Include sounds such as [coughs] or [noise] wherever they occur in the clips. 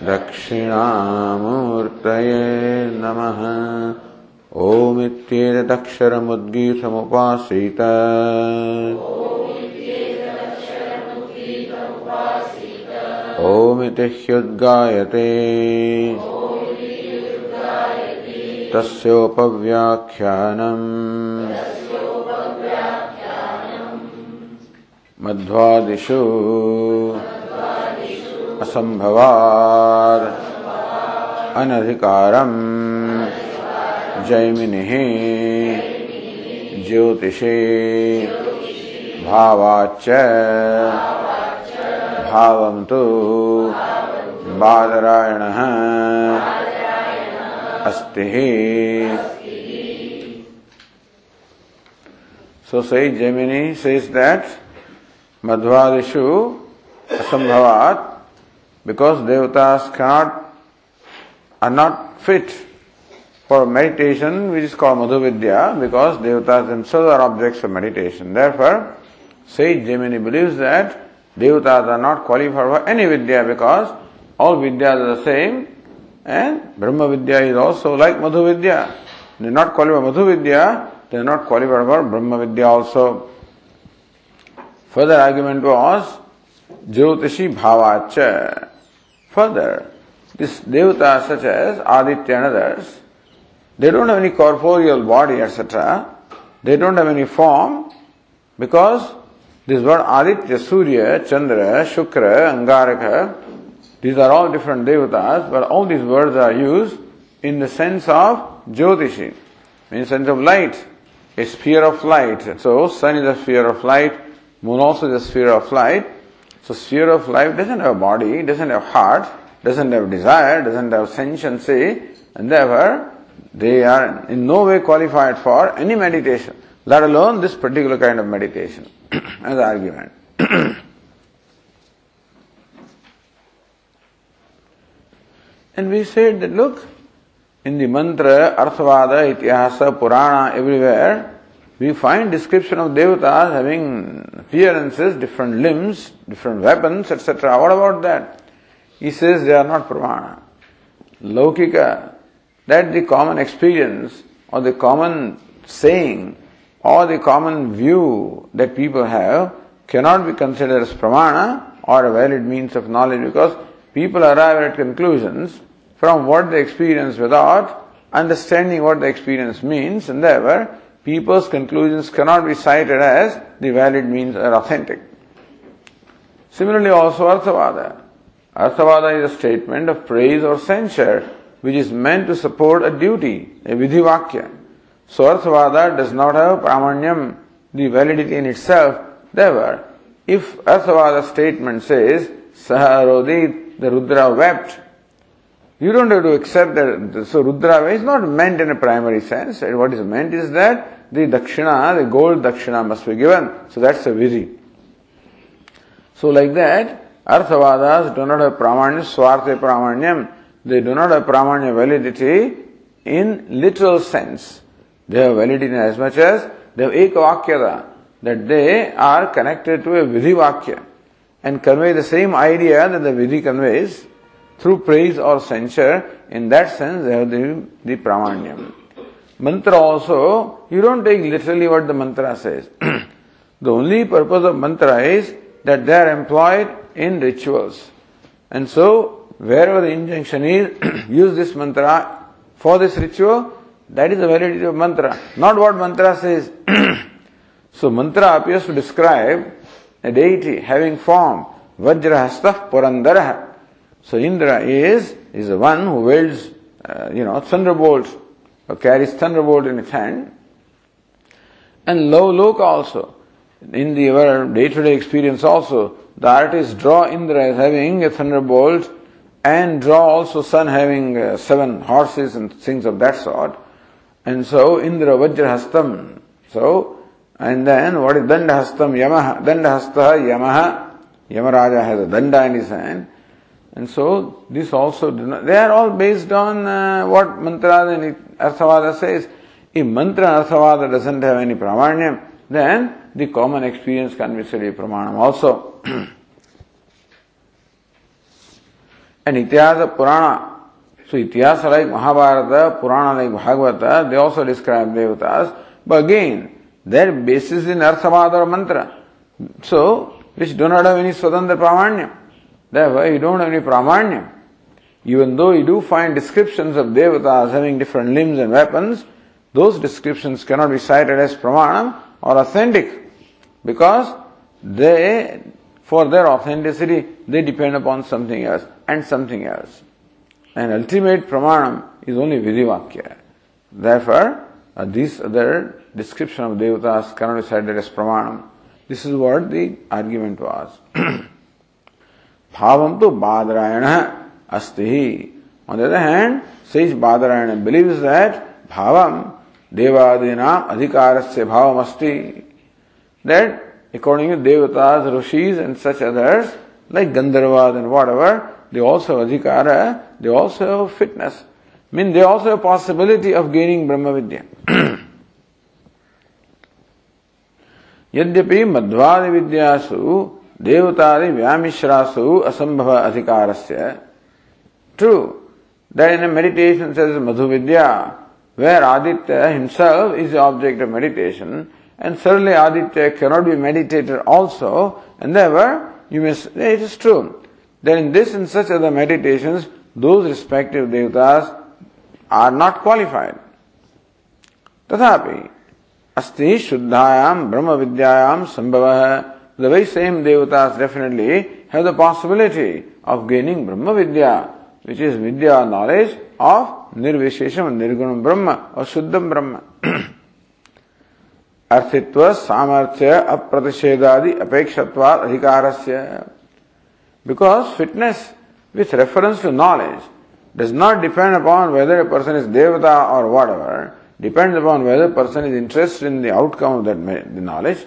दक्षिणामूर्तये नमः। ओमित्येतदक्षरमुद्गीतमुपासीत ओमिति ह्युद्गायते। तस्योपव्याख्यानम्। मध्वादिषु। असंभवार अनधिकारम। ज्योतिषे। भावाच भावं तु बादरायणः। अस्ति। सो सही जैमिनी सेज दैट मध्वादिषु असंभवात because devatas cannot are not fit for meditation which is called Madhuvidya because devatas themselves are objects of meditation. Therefore, Sage Jaimini believes that devatas are not qualified for any vidya because all vidyas are the same and Brahma Vidya is also like Madhu Vidya. They are not qualified for Madhu Vidya, they are not qualified for Brahma Vidya also. Further argument was Jyotishi Bhavacha. Further, this devatas such as Aditya and others, they don't have any corporeal body, etc. They don't have any form because this word Aditya, Surya, Chandra, Shukra, Angaraka, these are all different devatas, but all these words are used in the sense of Jyotishi, in the sense of light, a sphere of light. So, sun is a sphere of light, moon also is a sphere of light. So, sphere of life doesn't have a body, doesn't have heart, doesn't have desire, doesn't have sentiency, and therefore they are in no way qualified for any meditation, let alone this particular kind of meditation [clears throat] as argument. [clears throat] And we said that look, in the mantra, Arthavada, Itihasa, Purana, everywhere, we find description of devatas having appearances, different limbs, different weapons, etc. What about that? He says they are not pramana. Laukika, that the common experience or the common saying or the common view that people have cannot be considered as pramana or a valid means of knowledge because people arrive at conclusions from what they experience without understanding what the experience means, and therefore people's conclusions cannot be cited as the valid means or authentic. Similarly, also Arthavada. Arthavada is a statement of praise or censure which is meant to support a duty, a vidhivakya. So Arthavada does not have pramanyam, the validity in itself. Therefore, if Arthavada statement says, Saharodit, the Rudra wept, you don't have to accept that. So Rudra is not meant in a primary sense. What is meant is that the dakshina, the gold dakshina must be given. So that's a vidhi. So like that, Arthavadas do not have pramanya, swartha pramanyam. They do not have pramanya validity in literal sense. They have validity as much as they have ekavakyata, that they are connected to a vidhi vakya and convey the same idea that the vidhi conveys through praise or censure. In that sense, they have the, the pramanyam. Mantra also, you don't take literally what the mantra says. [clears throat] the only purpose of mantra is that they are employed in rituals. And so, wherever the injunction is, [clears throat] use this mantra for this ritual, that is the validity of mantra. Not what mantra says. [clears throat] so, mantra appears to describe a deity having form. Vajrahastah Purandaraha. So, Indra is, is the one who wields, uh, you know, thunderbolt, or carries thunderbolt in his hand. And low look also. In the our day-to-day experience also, the artists draw Indra as having a thunderbolt and draw also sun having uh, seven horses and things of that sort. And so Indra Vajrahastam. So, and then what is Dandahastam Yamaha? Dandahastha Yamaha. Yamaraja has a danda in his hand. And so this also, they are all based on uh, what mantra and Arthavada says. If mantra Arthavada doesn't have any pramanyam, then the common experience can be said pramanam also. [clears throat] and Ityasa Purana, so Ityasa like Mahabharata, Purana like Bhagavata, they also describe devatas, but again, their basis in Arthavada or mantra. So, which do not have any Swatantra Pramanyam. Therefore, you don't have any Pramanyam. Even though you do find descriptions of devatas having different limbs and weapons, those descriptions cannot be cited as Pramanam or authentic because they, for their authenticity, they depend upon something else and something else. And ultimate Pramanam is only Vidhivakya. Therefore, uh, this other description of devatas cannot be cited as Pramanam. This is what the argument was. [clears throat] Bhavam to Badarayana asti. On the other hand, says Badarayana believes that Bhavam Devadina Adhikarasya Bhavam asti. That according to Devatas, Rishis and such others, like Gandharvas and whatever, they also have adhikara, they also have fitness. I mean, they also have possibility of gaining Brahma Vidya. यद्यपि मध्वादि विद्यासु Devatadi Vyamishrasu Asambhava Adhikarasya. True, that in a meditation says Madhuvidya, where Aditya himself is the object of meditation, and certainly Aditya cannot be meditated also, and therefore you may it is true. That in this and such other meditations, those respective devatas are not qualified. तथापि अस्ति शुद्धायाम ब्रह्म विद्यायाम संभव है the very same devatas definitely have the possibility of gaining Brahma Vidya, which is Vidya knowledge of Nirvishesham Nirgunam Brahma or Shuddham Brahma. अर्थित्व सामर्थ्य अप्रतिषेधादि अपेक्षत्वाद अधिकारस्य because fitness with reference to knowledge does not depend upon whether a person is devata or whatever depends upon whether a person is interested in the outcome of that the knowledge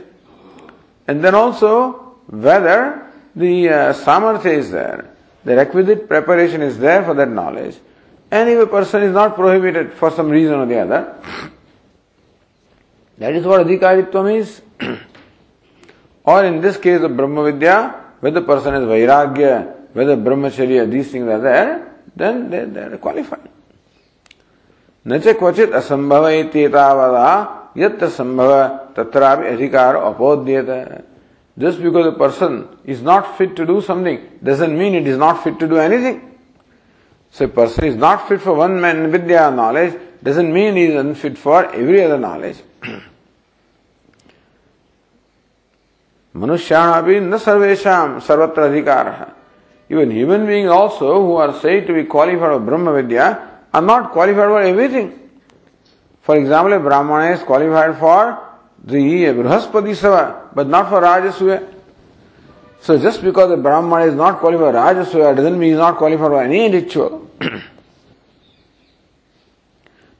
and then also whether the uh, samarthya is there, the requisite preparation is there for that knowledge, and if a person is not prohibited for some reason or the other, that is what adhikaritvam is. [clears throat] or in this case of Brahma Vidya, whether the person is Vairagya, whether Brahmacharya, these things are there, then they, they are qualified. न च क्वचित असंभव इत्येतावदा यत्र संभव तत्रापि अधिकार अपोद्यत just because a person is not fit to do something doesn't mean it is not fit to do anything. So a person is not fit for one man vidya knowledge doesn't mean he is unfit for every other knowledge. मनुष्याणापि न सर्वेशम सर्वत्र अधिकार Even human beings also who are said to be qualified for Brahma Vidya are not qualified for everything. For example, a Brahmana is qualified for the Brihaspati Sava, but not for Rajasuya. So just because a Brahmana is not qualified for Rajasuya doesn't mean he is not qualified for any ritual. [clears throat]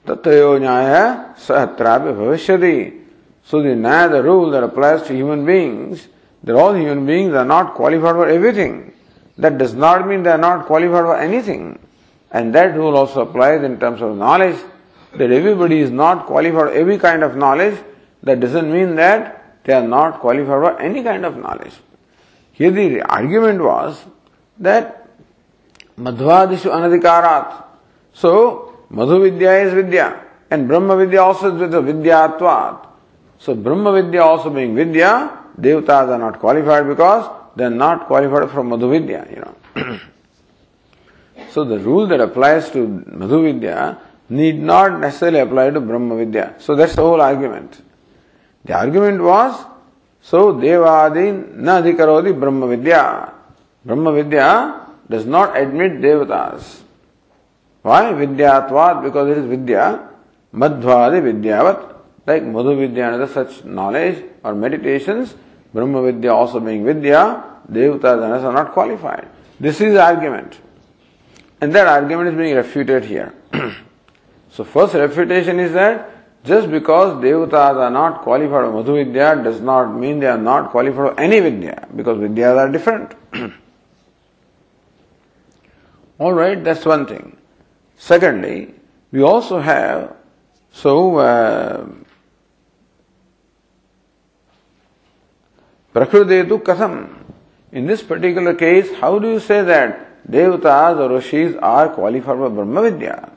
Tattayo Nyaya Sahatrapi. So the the rule that applies to human beings, that all human beings are not qualified for everything. That does not mean they are not qualified for anything. And that rule also applies in terms of knowledge, that everybody is not qualified for every kind of knowledge. That doesn't mean that they are not qualified for any kind of knowledge. Here the argument was that Madhvadishu anadikarat. So, Madhu Vidya is Vidya, and Brahma Vidya also is Vidyatvat. So, Brahma Vidya also being Vidya, Devatas are not qualified because they are not qualified for Madhu Vidya, you know. [clears throat] So the rule that applies to Madhu Vidya need not necessarily apply to Brahma Vidya. So that's the whole argument. The argument was, so Devadi na adhikarodi Brahma Vidya. Brahma Vidya does not admit Devatas. Why? Vidyatvat, because it is Vidya. Madhvadi Vidyavat, like Madhu Vidya and other such knowledge or meditations, Brahma Vidya also being Vidya, Devatas and are not qualified. This is the argument. And that argument is being refuted here. [clears throat] so first refutation is that just because devatas are not qualified for Madhu Vidya does not mean they are not qualified for any Vidya, because Vidyas are different. [clears throat] Alright, that's one thing. Secondly, we also have, so, uh, Prakrudetu Katham. In this particular case, how do you say that devatas or rishis are qualified for Brahma Vidya?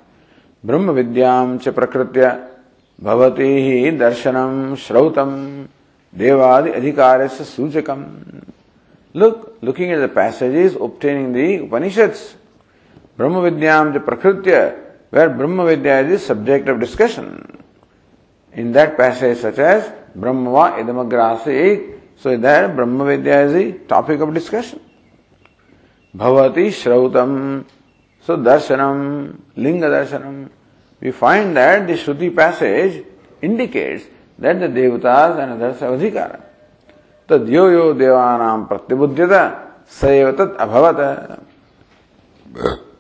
Brahma Vidyam cha prakritya भवती ही दर्शनम श्रौतम देवादि अधिकार सूचकम look looking at the passages obtaining the Upanishads ब्रह्म विद्याम च प्रकृत्य where Brahma Vidya is subject of discussion in that passage such as ब्रह्म व इदमग्रासे so that Brahma Vidya is the topic of discussion भवती श्रौतम so दर्शनम लिंग दर्शनम we find that the Shruti passage indicates that the devatas and others have adhikara. Tad yo yo devanam pratibudhyata saeva tat abhavat.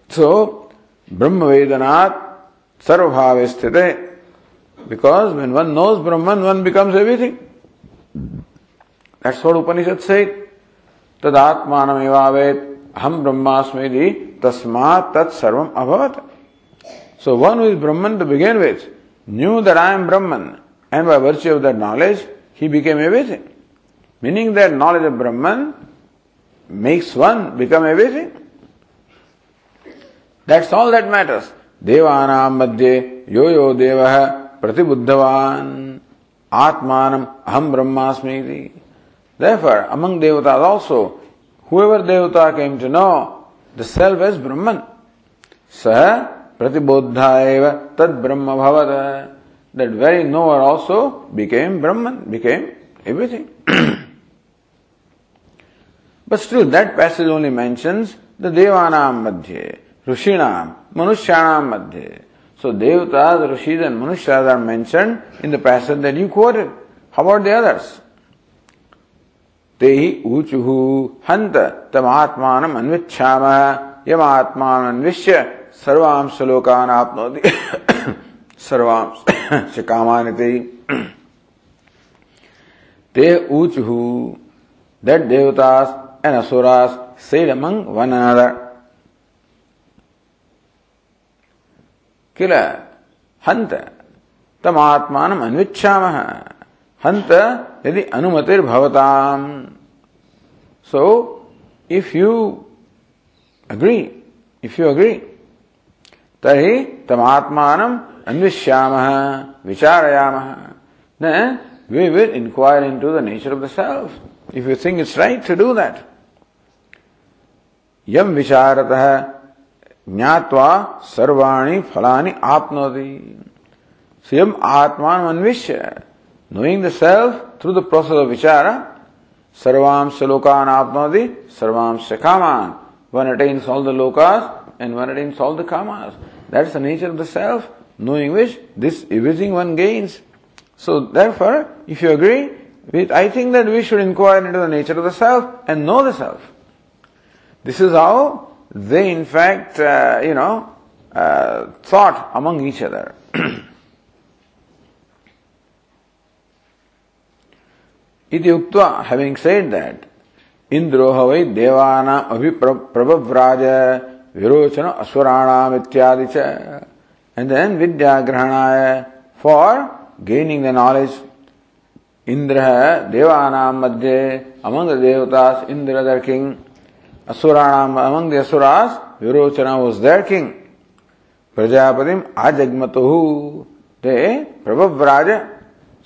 So, Brahma Vedanat sarvabhave sthite. Because when one knows Brahman, one becomes everything. That's what Upanishad said. तदात्मान एवावेत हम ब्रह्मास्मि तस्मात् तत्सर्वम अभवत So one who is Brahman to begin with knew that I am Brahman and by virtue of that knowledge he became everything. Meaning that knowledge of Brahman makes one become everything. That's all that matters. देवानां मध्ये यो यो देवः प्रतिबुद्धवान् आत्मानम् अहम ब्रह्मास्मि Therefore, among devatas also, whoever devata came to know the self as Brahman, sah Pratibodha tad Brahma bhavata. That very knower also became Brahman, became everything. [clears throat] but still, that passage only mentions the Devanam Madhye, Rishinam, Manushyanam Madhye. So Devatas, Rishis and Manushas are mentioned in the passage that you quoted. How about the others? [coughs] [coughs] [coughs] ते ही ऊचुः हन्त तमात्मानम् अन्विच्छामः। यमात्मानम् अन्विष्य सर्वांश लोकान आपनोति सर्वांश कामानिति। ते ऊचु। that devatas and asuras said among one another किल? हंत तम आत्मान अन्विच्छाम। हंत यदि अनुमतिर्भवताम so if you agree if you agree तरी तमात्मान अन्विष्याम, विचारयाम then, we will inquire into the nature of the self. If you think it's right to do that. यम विचारतः ज्ञात्वा सर्वाणी फलानि आपनोति स्वयं आत्मान अन्विष्य knowing the self through the process of vichara sarvam lokan apnoti sarvam kaman one attains all the lokas and one attains all the kamas. That's the nature of the self, knowing which this everything one gains. So therefore, if you agree, with, I think that we should inquire into the nature of the self and know the self. This is how they in fact, uh, you know, uh, thought among each other. [clears throat] Iti uktva, said said that, Indro havai devana abhiprabhavraja Virochana असुराणाम इत्यादि च। And then विद्या ग्रहणाय for gaining the knowledge Indra देवानाम Madhya among devatas Indra their king असुराणाम among asuras Virochana was their king प्रजापतिम आजगमतु they प्रभव्राज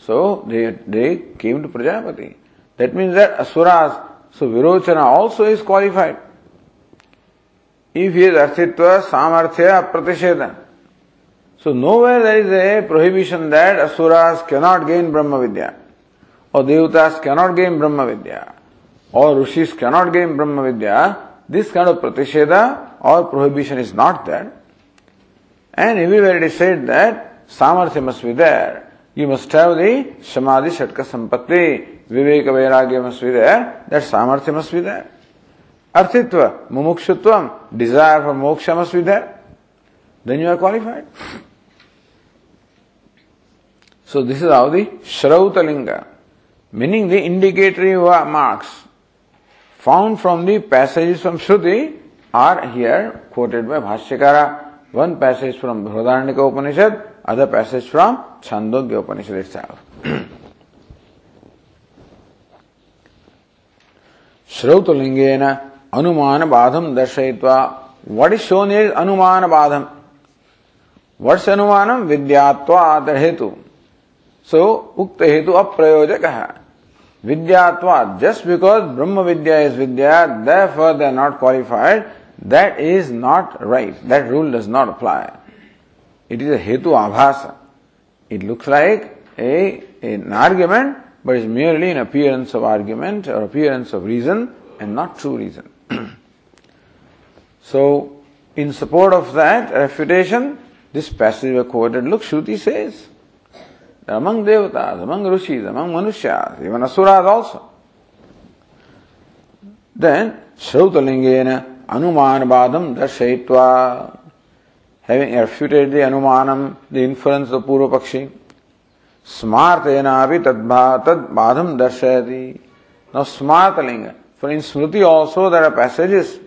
So they, they came to Prajapati. That means that Asuras, so Virochana also is qualified. If he is Arthitva, Samarthya, Pratishedha. So nowhere there is a prohibition that Asuras cannot gain Brahma Vidya, or Devatas cannot gain Brahma Vidya, or Rishis cannot gain Brahma Vidya. This kind of Pratishedha or prohibition is not there. And everywhere it is said that Samarthya must be there. You must have the Samadhi Shatka Sampatti, Viveka Vairagya must be there, that Samarthya must be there. arthitva, mumukshutvam, desire for moksha must be there. Then you are qualified. So this is how the Shrautalinga, meaning the indicatory marks found from the passages from Shruti are here quoted by Bhashyakara. One passage from Brihadaranyaka Upanishad, other passage from Chandogya Upanishad itself. श्रौतलिंगेन अनुमान बाधम दर्शयित्वा what is shown is अनुमान बाधम what's अनुमानम विद्यात्वाद हेतु सो उक्त हेतु अप्रयोजक है विद्यात्वाद just because Brahma vidya is vidya therefore they not qualified that is not right that rule does not apply it is a hetu abhasa it looks like a an argument but is merely an appearance of argument or appearance of reason and not true reason. [clears throat] so, in support of that refutation, this passage we quoted, look, Shruti says, among devatas, among rishis, among manushas, even asuras also. Then, Shrautalingena Anumanabadam Darshayitva, having refuted the Anumanam, the inference of Purva Pakshi, तद्भा तद बाधम दर्शयति now smartalinga for in smriti also there are passages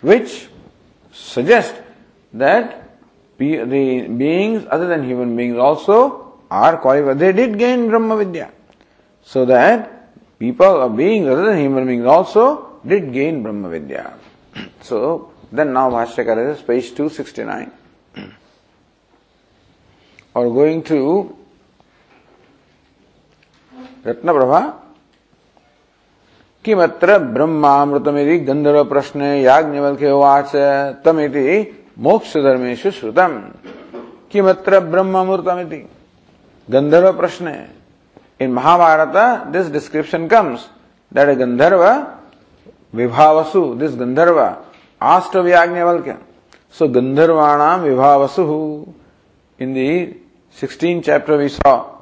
which suggest that the beings other than human beings also are qualified they did gain brahma vidya so that people or beings other than human beings also did gain brahma vidya so then now bhashyakara is page 269 [clears throat] or going to Ratnaprabha किमत्र ब्रह्मामृतमिति गंधर्व प्रश्न याज्ञवल्क्य उवाच तमिति मोक्ष धर्मेशु श्रुतम किमत्र ब्रह्मामृतमिति गंधर्व प्रश्न in Mahabharata this description comes that Gandharva Vibhavasu this Gandharva asked of Yajnavalkya so गंधर्वाणाम Vibhavasu in the 16 chapter we saw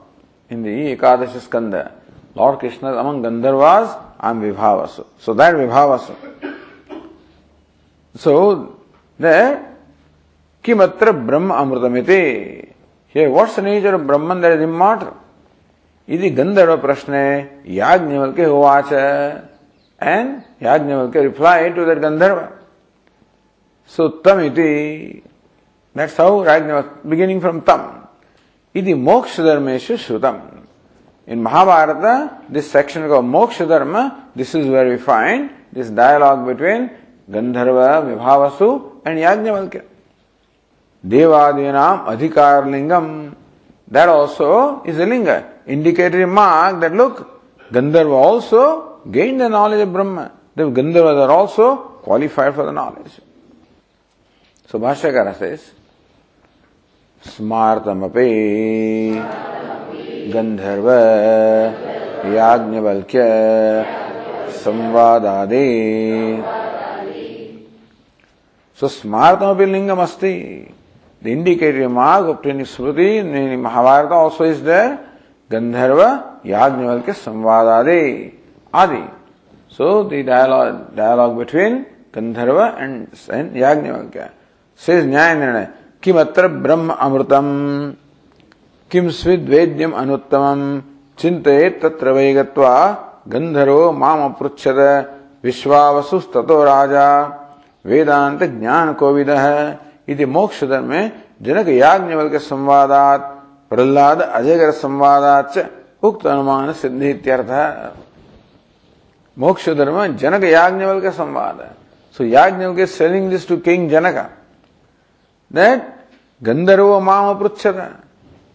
in the Ekadashi Skanda, Lord Krishna among Gandharvas, I am Vibhavasu. So that Vibhavasu. So there, Kimatra Brahma Amritamiti. Here, what's the nature of Brahman that is immortal? इति गंधर्व प्रश्न याज्ञवल्क्य उवाच and Yajnavalkya replied to that Gandharva. So tam iti, that's how Yajnavalkya, beginning from tam. Iti moksha dharmeshu shrutam. In Mahabharata, this section called moksha dharma, this is where we find this dialogue between Gandharva, Vibhavasu and Yajnavalkya. Devadinam adhikar lingam. That also is a linga, indicatory mark that look, Gandharva also gained the knowledge of Brahma. The Gandharvas are also qualified for the knowledge. So Bhashyakara says, स्मार्तमपि गंधर्व याज्ञवल्क्य संवादादि। So स्मार्तमपि लिंगम the indicatory mark obtaining smriti Mahabharata also is there Gandharva Yajnavalkya संवादादि आदि। So the dialogue dialogue between Gandharva and and Yajnavalkya. Says Nyaya Nirnaya. किमत्र ब्रह्म अमृतम? किम स्विद्वेद्यम अनुत्तम चिंते तत्र वै गत्वा गंधर्वो माम अपृच्छत विश्वावसुस्ततो राजा। वेदांत ज्ञान कोविद। इति मोक्ष धर्म में जनक याज्ञवल के संवादात। प्रहलाद अजगर संवादात उक्त अनुमान सिद्धि इत्यर्थ। मोक्ष धर्म जनक याज्ञवल के संवाद। है so Yajnavalkya telling this to king Janaka that Gandharva Mama Pruchara.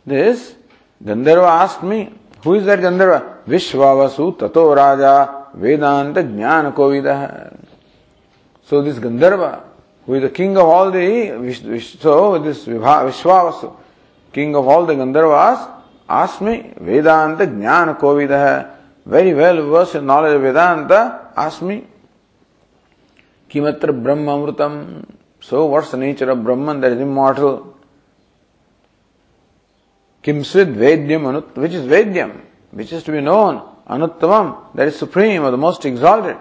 This Gandharva asked me, who is that Gandharva? Vishwavasu Tato Raja Vedanta Jnana Kovida. So this Gandharva, who is the king of all the, so this Vishwavasu, king of all the Gandharvas, asked me, Vedanta Jnana Kovida. Very well versed in knowledge of Vedanta, asked me, Kimatra Brahma Amrutam. So, what's the nature of Brahman that is immortal? Kimsvid Vedyam Anut, which is Vedyam, which is to be known, Anuttamam, that is supreme or the most exalted.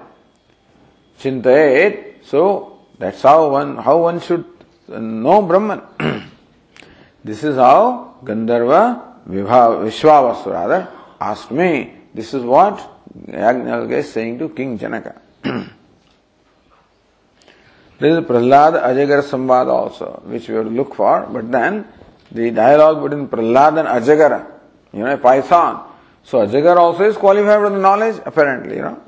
chintayet. So that's how one how one should uh, know Brahman. [clears throat] this is how Gandharva Vishwavasu rather asked me. This is what Yajnavalkya is saying to King Janaka. [clears throat] there is a Prahlad Ajagar Samvad also, which we have to look for, but then the dialogue between Prahlad and Ajagara, you know, a python. So Ajagar also is qualified the knowledge, apparently, you know.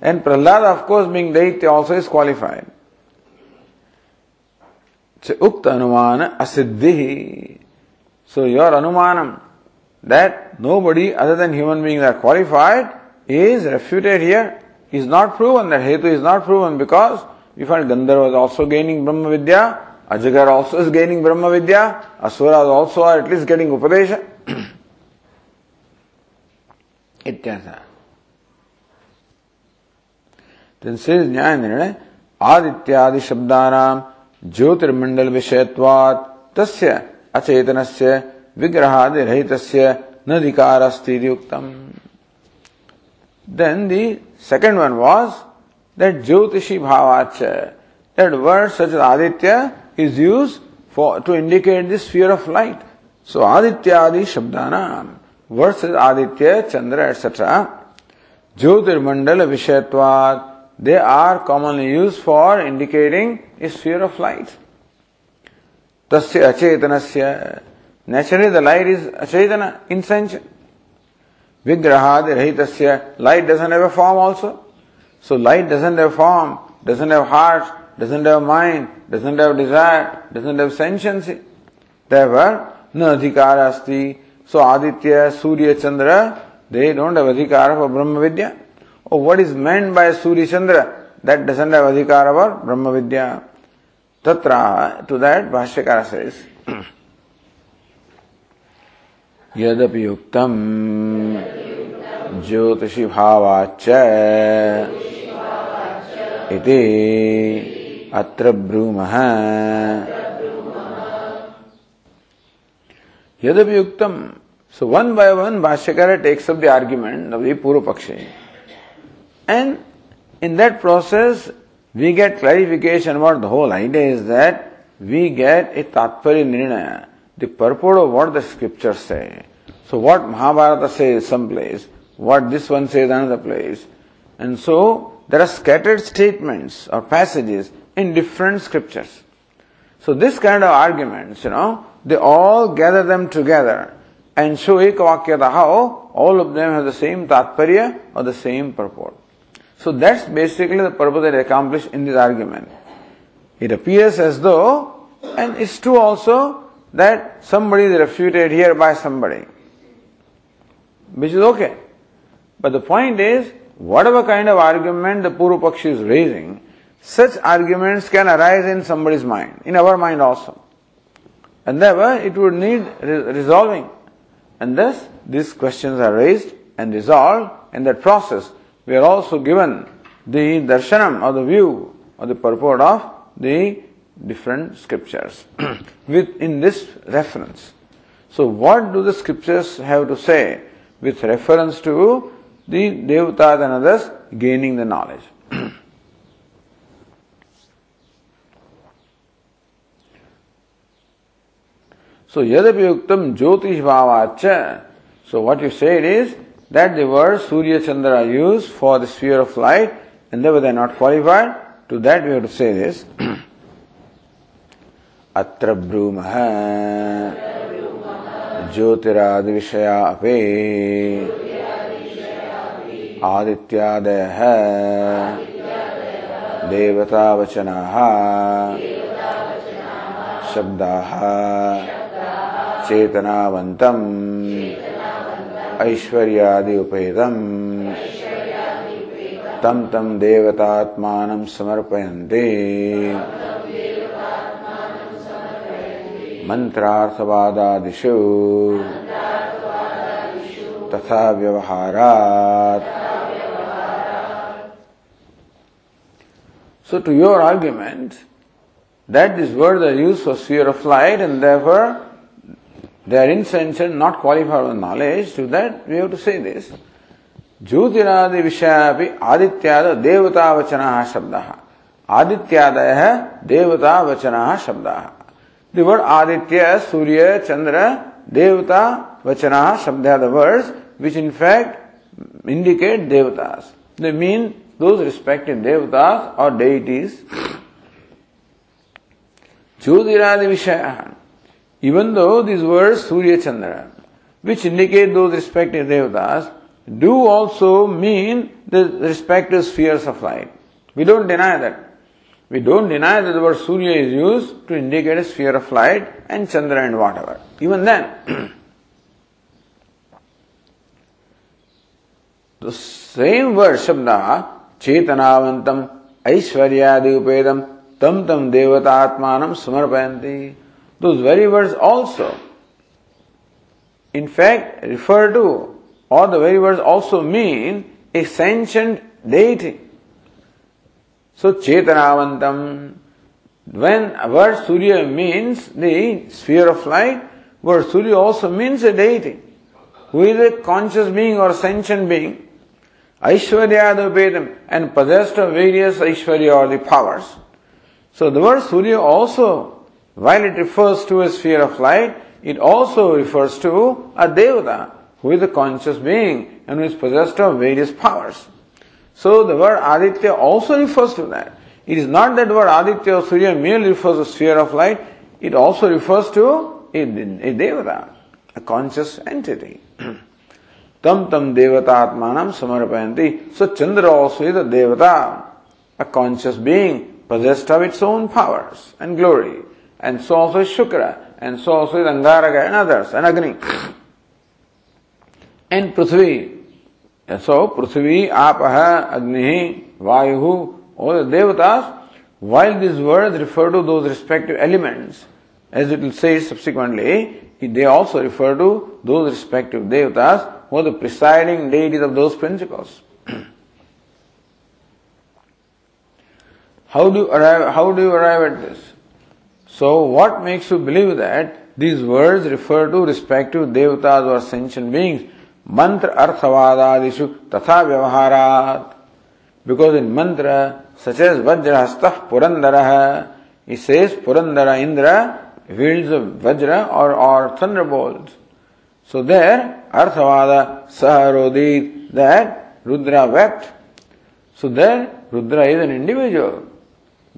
And Prahlad, of course, being Daitya also is qualified. So, Ukta Anumana Asiddhi. So your Anumanam that nobody other than human beings are qualified is refuted here, is not proven. That Hetu is not proven because you find Gandharva is also gaining Brahma Vidya, Ajagar also is gaining Brahma Vidya, Asuras also are at least getting Upadesha. इत्यर्थ then says न्याय निर्णय आदित्यादि शब्दानाम ज्योतिर्मंडल विषयत्वात् तस्य अचेतनस्य विग्रहादि रहितस्य न अधिकारस्ति उक्तम then the second one was that jyotishi bhavacha that word such as aditya is used for to indicate the sphere of light so aditya adi shabdanam words such as aditya chandra etc jyotirmandala vishayatvat they are commonly used for indicating a sphere of light tasya achetanasya Naturally, the light is Chaitanya, insentient. Vigrahad rahitasya. Light doesn't have a form also. So light doesn't have form, doesn't have heart, doesn't have mind, doesn't have desire, doesn't have sentiency. Therefore, no adhikara asti. So Aditya, Surya, Chandra, they don't have adhikara for Brahma Vidya. Oh, what is meant by Surya Chandra? That doesn't have adhikara for Brahma Vidya. Tatra, to that Bhashyakara says, यदपि युक्तम ज्योतिषी भावाच इति अत्र ब्रूमः। यदपि उक्तम् so one by one Bhashyakara takes up the argument of the Purva Paksha and in that process we get clarification what the whole idea is that we get a tatparya nirnaya the purpose of what the scriptures है so what Mahabharata says some place what this one says another place. And so there are scattered statements or passages in different scriptures. So this kind of arguments, you know, they all gather them together and show ekavakyata how all of them have the same tatparya or the same purport. So that's basically the purpose that accomplished in this argument. It appears as though, and it's true also, that somebody is refuted here by somebody, which is okay. But the point is, whatever kind of argument the Purvapakshi is raising, such arguments can arise in somebody's mind, in our mind also. And therefore, it would need re- resolving. And thus, these questions are raised and resolved. In that process, we are also given the darshanam or the view or the purport of the different scriptures [clears throat] with in this reference. So what do the scriptures have to say with reference to the devatas and others gaining the knowledge? [clears throat] so yadapyuktam jyotish bhavacha. So what you said is that the words Surya Chandra are used for the sphere of light and therefore they are not qualified. To that we have to say this. अत्र ब्रूमः ज्योतिरादिविषया अपि आदित्यादयः। देवतावचनाः। शब्दाः। चेतनावन्तम्। ऐश्वर्यादि उपेतम् तं तं देवतात्मानं समर्पयन्ति। मंत्रार्थवादादिषु तथा व्यवहारात्। So to your argument that these words are used for sphere of light and therefore they are insentient, not qualified for knowledge, to that we have to say this. ज्योतिरादि विषय आदित्याद देवता वचन शब्द आदित्यादय देवता वचन शब्द द वर्ड आदित्य सूर्य चंद्र देवता वचन शब्द the words which in fact indicate देवतास they mean those respected devatas or deities. Jyotiradi Vishaya. Even though these words Surya Chandra, which indicate those respected devatas, do also mean the respective spheres of light. We don't deny that. We don't deny that the word Surya is used to indicate a sphere of light and Chandra and whatever. Even then, [clears throat] the same word Shabda चेतनावंतम ऐश्वर्यादि उपेदम तम तम देवता आत्मान समर्पयती very words also in fact refer to all the very words also mean a sentient deity so चेतनावंतम when word Surya means the of light word Surya also means a deity who is a conscious being or sentient being Aishwaryadavedam and possessed of various Aishwarya or the powers. So the word Surya also while it refers to a sphere of light, it also refers to a Devata, who is a conscious being and who is possessed of various powers. So the word Aditya also refers to that. It is not that word Aditya or Surya merely refers to sphere of light, it also refers to a, a Devata, a conscious entity. [clears throat] tam tam devata atmanam samarpayanti. So Chandra also is a devata, a conscious being possessed of its own powers and glory and so also Shukra, and so also is and others, and Agni. And Prithvi. So Prithvi, Apaha, Agni, Vayu, all the devatas, while these words refer to those respective elements, as it will say subsequently, they also refer to those respective devatas who are the presiding deities of those principles. how do you arrive, how do you arrive at this? So, what makes you believe that these words refer to respective devatas or sentient beings? Mantra arthavadadishu tatha vyavaharat. Because in mantra, such as Vajrahastah Purandara, he says Purandara Indra wields a Vajra or, or thunderbolts. So there, Arthavada Saharodit, that Rudra wept. So there, Rudra is an individual,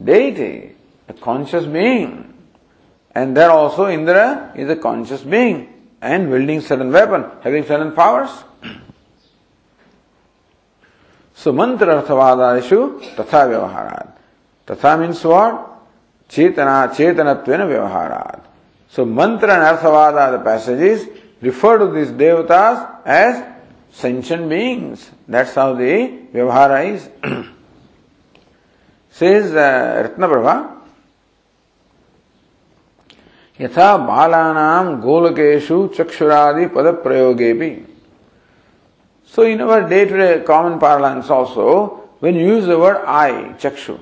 deity, a conscious being. And there also Indra is a conscious being and wielding certain weapon, having certain powers. so mantra arthavada arthavadarishu tatha vyavaharat. Tatha means what? Chetana, chetanatvena vyavaharat. So mantra and arthavada, the passages, refer to these devatas as sentient beings. That's how the vyavahara is. [clears throat] Says uh, Ratnaprabha, यथा बालानाम गोलकेशु चक्षुरादि पद प्रयोगे भी so in our day to day common parlance also when you use the word I, Chakshu.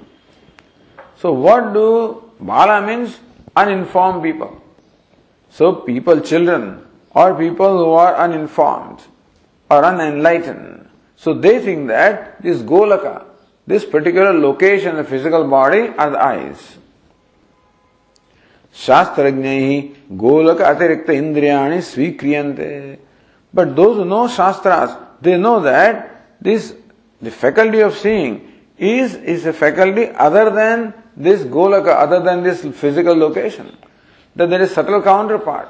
So what do Bala means? Uninformed people. So people, children, or people who are uninformed or unenlightened. So they think that this Golaka, this particular location, the physical body, are the eyes. Shastrajnai Golaka Atirekta Indriyani Svikriyante. But those who know Shastras, they know that this, the faculty of seeing is, is a faculty other than this Golaka, other than this physical location. That there is subtle counterpart.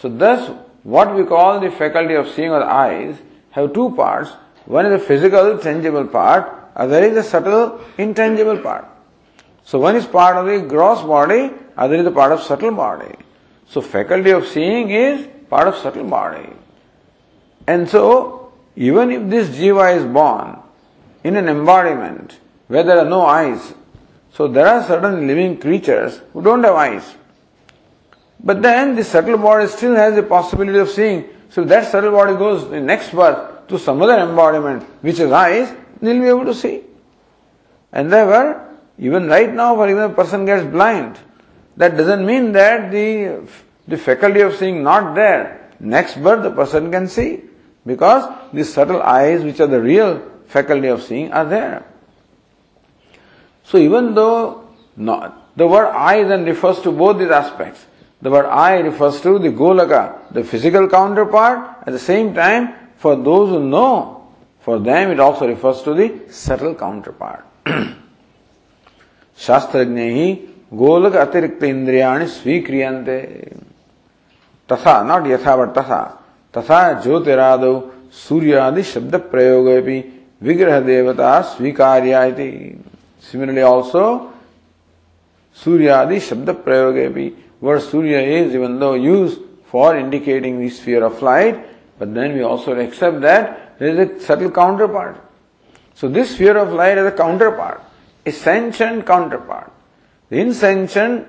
So thus, what we call the faculty of seeing or eyes have two parts. One is the physical, tangible part, other is the subtle, intangible part. So one is part of the gross body, other is a part of subtle body. So faculty of seeing is part of subtle body. And so, even if this jiva is born in an embodiment where there are no eyes, so there are certain living creatures who don't have eyes. But then the subtle body still has the possibility of seeing. So that subtle body goes in next birth to some other embodiment which has eyes, they'll be able to see. And therefore, even right now, for example, a person gets blind. That doesn't mean that the, the faculty of seeing not there. Next birth, the person can see. Because these subtle eyes, which are the real faculty of seeing, are there. So even though not, the word eye then refers to both these aspects. The word eye refers to the golaka, the physical counterpart. At the same time, for those who know, for them it also refers to the subtle counterpart. शास्त्रज्ञ ही गोलक अतिरिक्त इंद्रियाणि स्वीक्रियन्ते तथा not यथा but तथा तथा ज्योतिरादौ सूर्यादि शब्द प्रयोग विग्रह देवता स्वीकार्या सिमिलरली ऑल्सो सूर्यादि शब्द प्रयोग word surya is even though used for indicating the sphere of light but then we also accept that there is a subtle counterpart so this sphere of light is a counterpart a sentient counterpart the insentient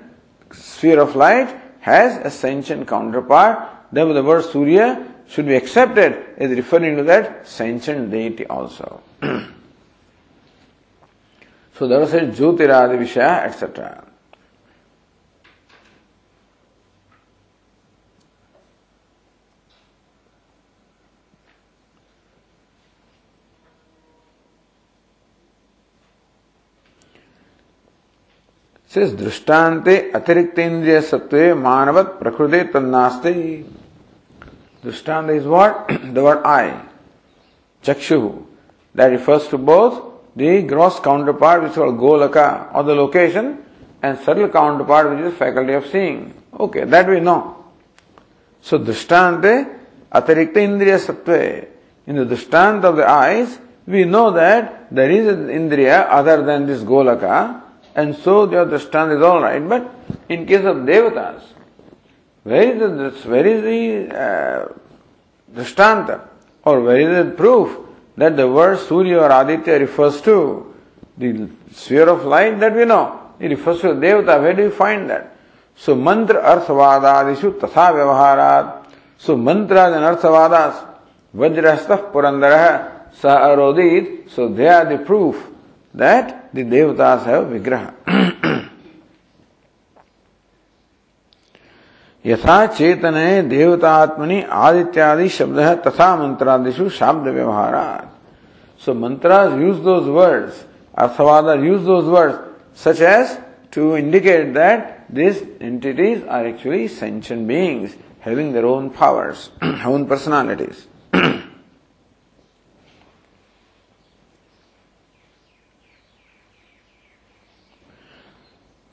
sphere of light has a sentient counterpart. Therefore, the word Surya should be accepted as referring to that sentient deity also. [clears throat] so there was a Jyotiradi Vishaya, etc. से दृष्टांते अतिरिक्त इंद्रिय सत्व मानवत प्रकृति तन्नास्ते। Drishtanta is what the word eye chakshu. That refers to both the gross counter part which wall golaka or the location and subtle counter part which is faculty of seeing okay that we know so दृष्टांत अतिरिक्त इंद्रिय सत्व in the drishtanta of the eyes we know that there is indriya other than this golaka and so their drishtanta is all right. But in case of devatas, where is the, where is the uh, drishtanta or where is the proof that the word Surya or Aditya refers to the sphere of light that we know. It refers to devata. Where do you find that? So mantra arthvadadishu tatha vyavaharat. So mantras and arthavadas, vajrastah purandara sa arodit. So they are the proof that the devatas have vigraha. यथा चेतने देवतात्मनि आदित्यादि शब्द है तथा मंत्रादिशु शाब्द व्यवहार so mantras use those words arthavada use those words such as to indicate that these entities are actually sentient beings having their own powers, own personalities.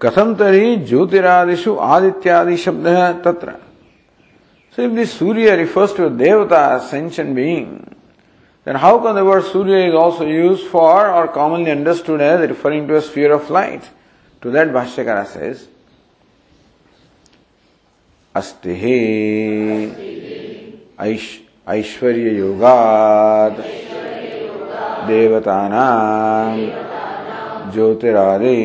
कथम तरी ज्योतिरादिशु आदित्यादि शब्द है तत्र Surya refers to devata sentient being then how can the word Surya is also used for or commonly understood as referring to a sphere of light to that Bhashyakara says अस्ति हे ऐश्वर्य योगात देवतानां ज्योतिरादि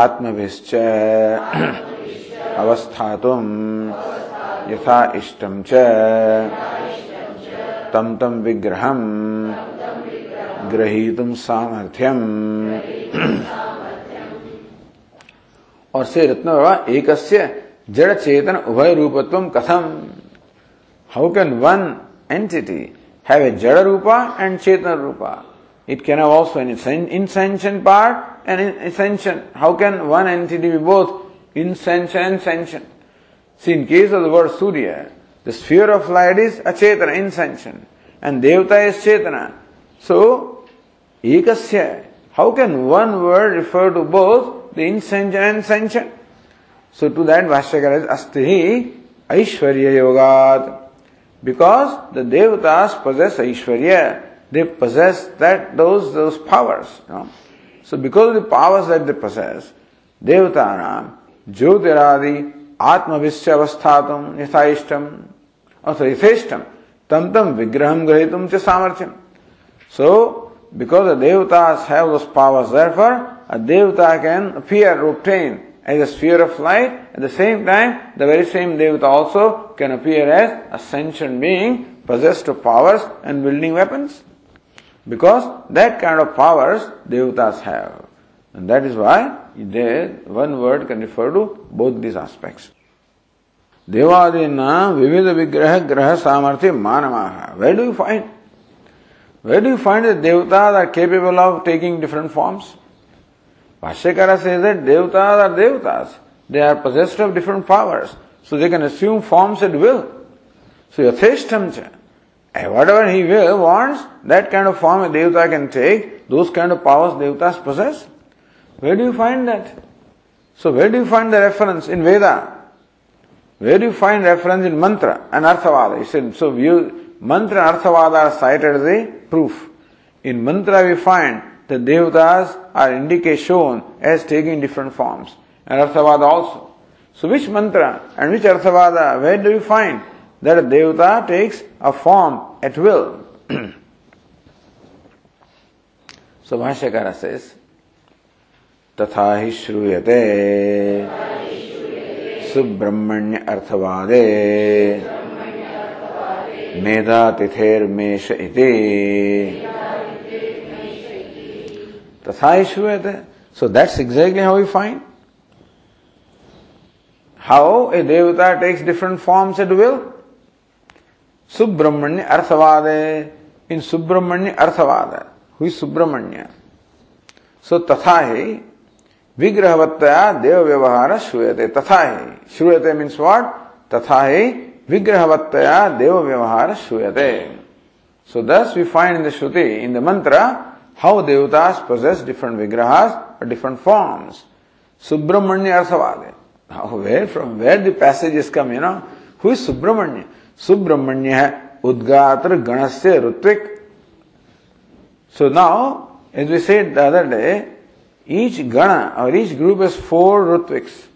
आत्मभिश्च अवस्थातुम यथा इष्टम च तम तम विग्रहम ग्रहीतुम सामर्थ्यम और से रत्न बाबा एक जड़ चेतन उभय रूपत्व कथम how can one entity have a jada rupa and chetana rupa It can have also an insentient part and in insentient. How can one entity be both insentient and sentient? See, in case of the word Surya, the sphere of light is achetana, insentient, and Devata is chetana. So, ekasya, how can one word refer to both the insentient and sentient? So to that Bhashyakara is Asti Aishwarya Yogat. Because the Devatas possess Aishwarya, they possess that those those powers. You know? So because of the powers that they possess, Devatanam, Jyotiradi, Atmavisya avasthatum, yathaishtam, also yathaishtam, tam tam vigraham grahitum cha samarthyam. So, because the Devatas have those powers, therefore, a Devata can appear or obtain as a sphere of light, at the same time, the very same Devata also can appear as a sentient being possessed of powers and wielding weapons. Because that kind of powers devatas have. And that is why they, one word can refer to both these aspects. Devadina Vividha Vigraha Graha Samarthya Manamaha. Where do you find? Where do you find that devatas are capable of taking different forms? Bhashyakara says that devatas are devatas. They are possessed of different powers. So they can assume forms at will. So yatheshtam cha. Whatever he will, wants, that kind of form a devata can take, those kind of powers devatas possess. Where do you find that? So where do you find the reference in Veda? Where do you find reference in mantra and arthavada? He said, so you, mantra and arthavada are cited as a proof. In mantra we find the devatas are indicated shown as taking different forms. And arthavada also. So which mantra and which arthavada, where do you find that a devata takes a form at will? [clears throat] so Bhashyakara says, तथा ही श्रूयते सुब्रह्मण्य अर्थवादे मेधातिथेर्मेष इति तथा ही श्रूयते so that's exactly how you find how a devata takes different forms at will. Subramanya Arthavade. In Subramanya Arthavada. Who is Subramanya? So Tathahi Vigrahavataya Deva Vyavahara Shruyate. Tathahi. Shruyate means what? Tathahi Vigrahavataya Deva Vyavahara Shruyate. So thus we find in the Shruti, in the mantra, how devatas possess different vigrahas or different forms. Subramanya Arthavade. where from where the passages come, you know? Who is Subramanya? Subramanya Udgatra Ganasya Rutvik. So now, as we said the other day, each Gana or each group has four Rutviks.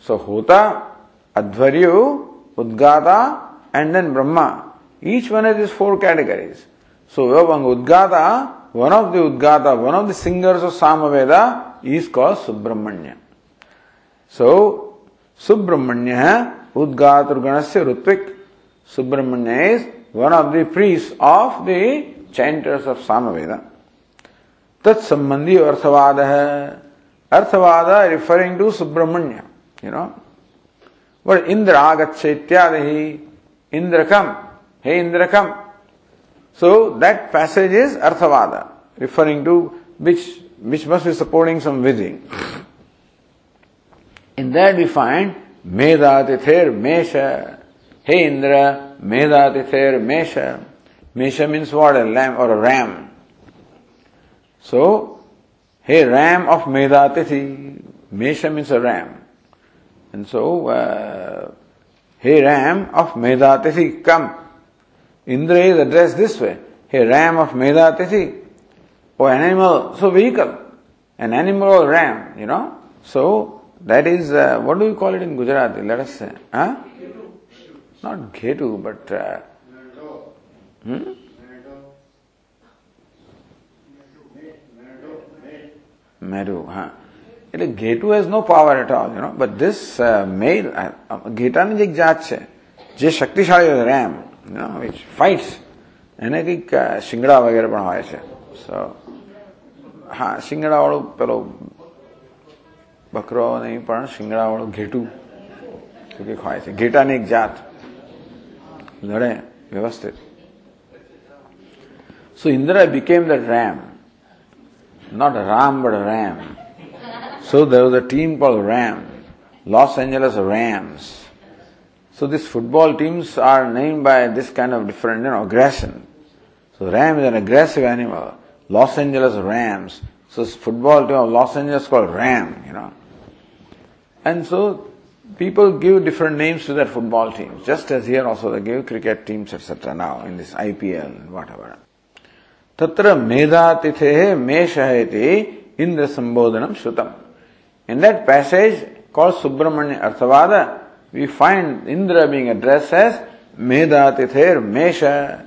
So Hota, Adhvaryu, Udgata, and then Brahma. Each one has these four categories. So among Udgata, one of the Udgata, one of the singers of Samaveda is called Subramanya. So, Subramanya Udgat Urganasya Rutvik. Subramanya is one of the priests of the chanters of Samaveda. Tat Sambandhi Arthavada Arthavada referring to Subramanya. You know. But Indra Agatsya Ityadahi. Indra come. Hey Indra come. So that passage is Arthavada, referring to which which must be supporting some vidhi. In that we find Medatither Mesha. Hey Indra, Medatither Mesha. Mesha means what? A lamb or a ram. So, hey ram of Medatithi. Mesha means a ram. And so, uh, hey ram of Medatithi, come. Indra is addressed this way. Hey ram of Medatithi. An animal, so vehicle. An animal or ram, you know. So, that is, uh, what do you call it in Gujarati? Let us say. Huh? Not Ghetu, but. Uh, hmm? Meru, huh? It is Ghetu has no power at all, you know. But this uh, male, uh, Ghetan એક જાત છે જે શક્તિશાળી RAM you know, which fights એને કંઈક શિંગડા વગેરે પણ હોય છે સો હા શિંગડા વાળું પેલો બકરો નહીં પણ શિંગડાવાળું ઘેટું કે ખાય છે ઘેટાની એક જાત लड़े व्यवस्थित So Indra became the ram. Not Ram, but Ram. So there was a team called Ram. Los Angeles Rams. So these football teams are named by this kind of different, you know, aggression. So Ram is an aggressive animal. Los Angeles Rams. So football team of Los Angeles called Ram, you know. And so people give different names to their football teams, just as here also they give cricket teams, etc. now in this IPL whatever. Tatra Medatithehe Meshaheti Indra Sambodhanam Shrutam. In that passage called Subramanya Arthavada, we find Indra being addressed as Medatither Mesha.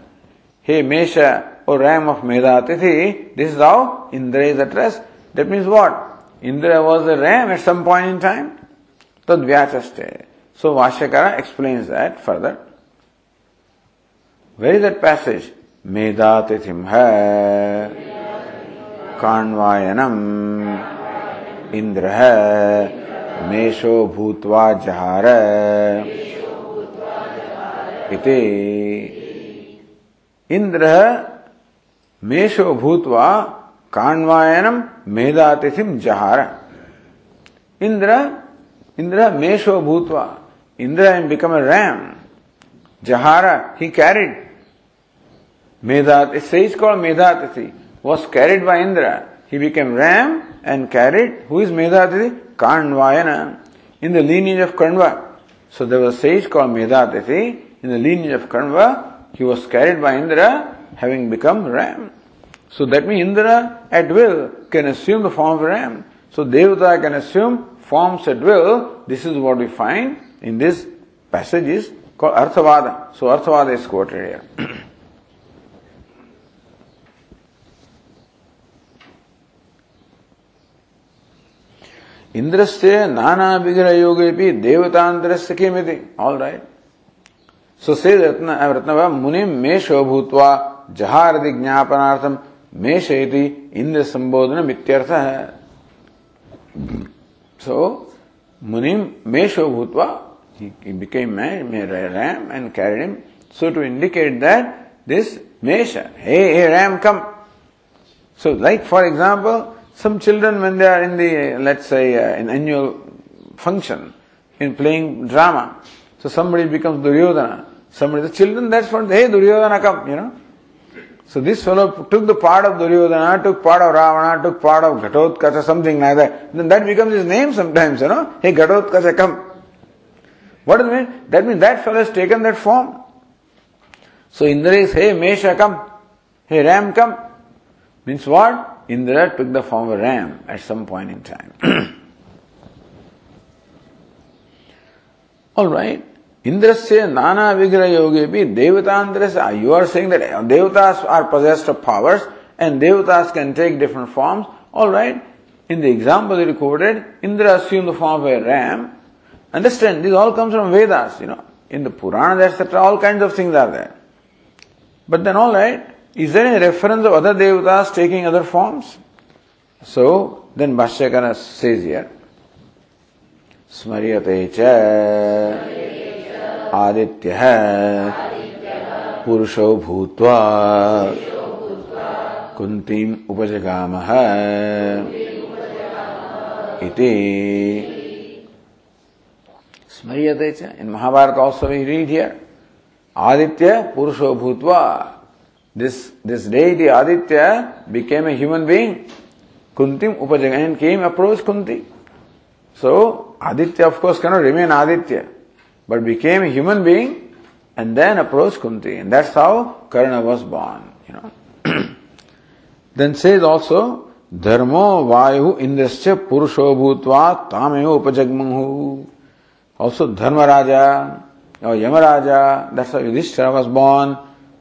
Hey Mesha, O ram of Medatithi, this is how Indra is addressed. That means what? Indra was a ram at some point in time. Tadvyachaste. So Vashyakara explains that further. Where is that passage? Medatithim hai Kanvayanam Indra hai मेषो भूत्वा जहार इति इंद्र मेषो भूत्वा काण्वायनम मेधातिथिम जहार Indra Indra Mesho Bhutva. Indra had become a ram. Jahara, he carried. Medhat, a sage called Medhatithi, was carried by Indra. He became ram and carried. Who is Medhatithi? Kanvayana, in the lineage of Kanva. So there was a sage called Medhatithi, in the lineage of Kanva, He was carried by Indra, having become ram. So that means Indra at will can assume the form of ram. So Devata can assume forms at will. This is what we find in this passage is called Arthavada. So Arthavada is quoted here. इंद्रस्य नाना विग्रह योगे भी देवतांतरस्य किमिति all right so से रत्न रत्न मुनि मेषो भूत्वा जहारदि ज्ञापनार्थम मेष इति इंद्र संबोधन मित्यर्थ है So Munim Mesho Bhutva, he, he became man, made a ram and carried him. So to indicate that this Mesha, hey, hey ram, come. So like for example, some children when they are in the, let's say, uh, an annual function, in playing drama, so somebody becomes Duryodhana, somebody, the children, that's what, hey Duryodhana, come, you know. So this fellow took the part of Duryodhana, took part of Ravana, took part of Ghatotkacha, something like that. Then that becomes his name sometimes, you know. Hey, Ghatotkacha, come. What does it mean? That means that fellow has taken that form. So Indra is, hey, Mesha, come. Hey, Ram, come. Means what? Indra took the form of ram at some point in time. [clears throat] All right. Indrasya nana vigraha yogi bhi devatandrasya. You are saying that devatas are possessed of powers and devatas can take different forms. All right. In the example that you quoted, Indra assumed the form of a ram. Understand, this all comes from Vedas, you know. In the Purana, etc., all kinds of things are there. But then, all right, is there any reference of other devatas taking other forms? So, then Bhashyakara says here, स्मर्यते च आदित्य। है पुरुषो भूत्वा कुन्तीम् उपजगामः। इति। स्मर्यते च, in Mahabharata also we read here Aditya, पुरुषो भूत्वा। This this day the Aditya became a human being कुंतिम उपजगा and came approach Kunti so Aditya of course can remain Aditya. But became a human being and then approached Kunti. And that's how Karna was born, you know. [clears throat] then says also, Dharmo Vayu Indrasya Purusho Bhutva Tameo Upajagmahu. Also Dharmaraja or Yamaraja, that's how Yudhishthira was born.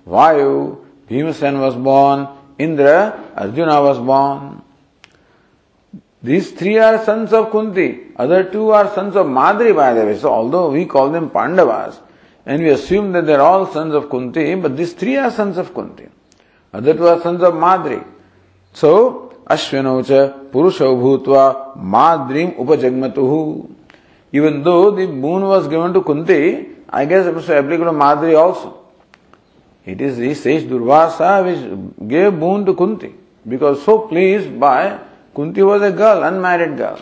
Vayu, Bhimsen was born, Indra, Arjuna was born. These three are sons of Kunti. Other two are sons of Madri, by the way. So, although we call them Pandavas, and we assume that they're all sons of Kunti, but these three are sons of Kunti. Other two are sons of Madri. So, Ashwinocha Purusho Bhutva Madrim Upajagmatuhu. Even though the boon was given to Kunti, I guess it was applicable to Madri also. It is the sage Durvasa which gave boon to Kunti because so pleased by Kunti was a girl, unmarried girl,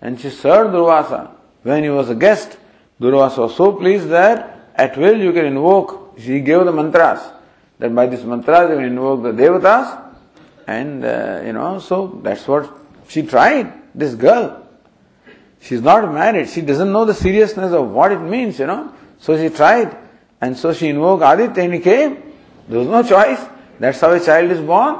and she served Durvasa when he was a guest. Durvasa was so pleased that at will you can invoke. She gave the mantras that by this mantras you can invoke the devatas, and uh, you know so that's what she tried. This girl, she's not married. She doesn't know the seriousness of what it means, you know. So she tried. And so she invoked Aditya and he came. There was no choice. That's how a child is born.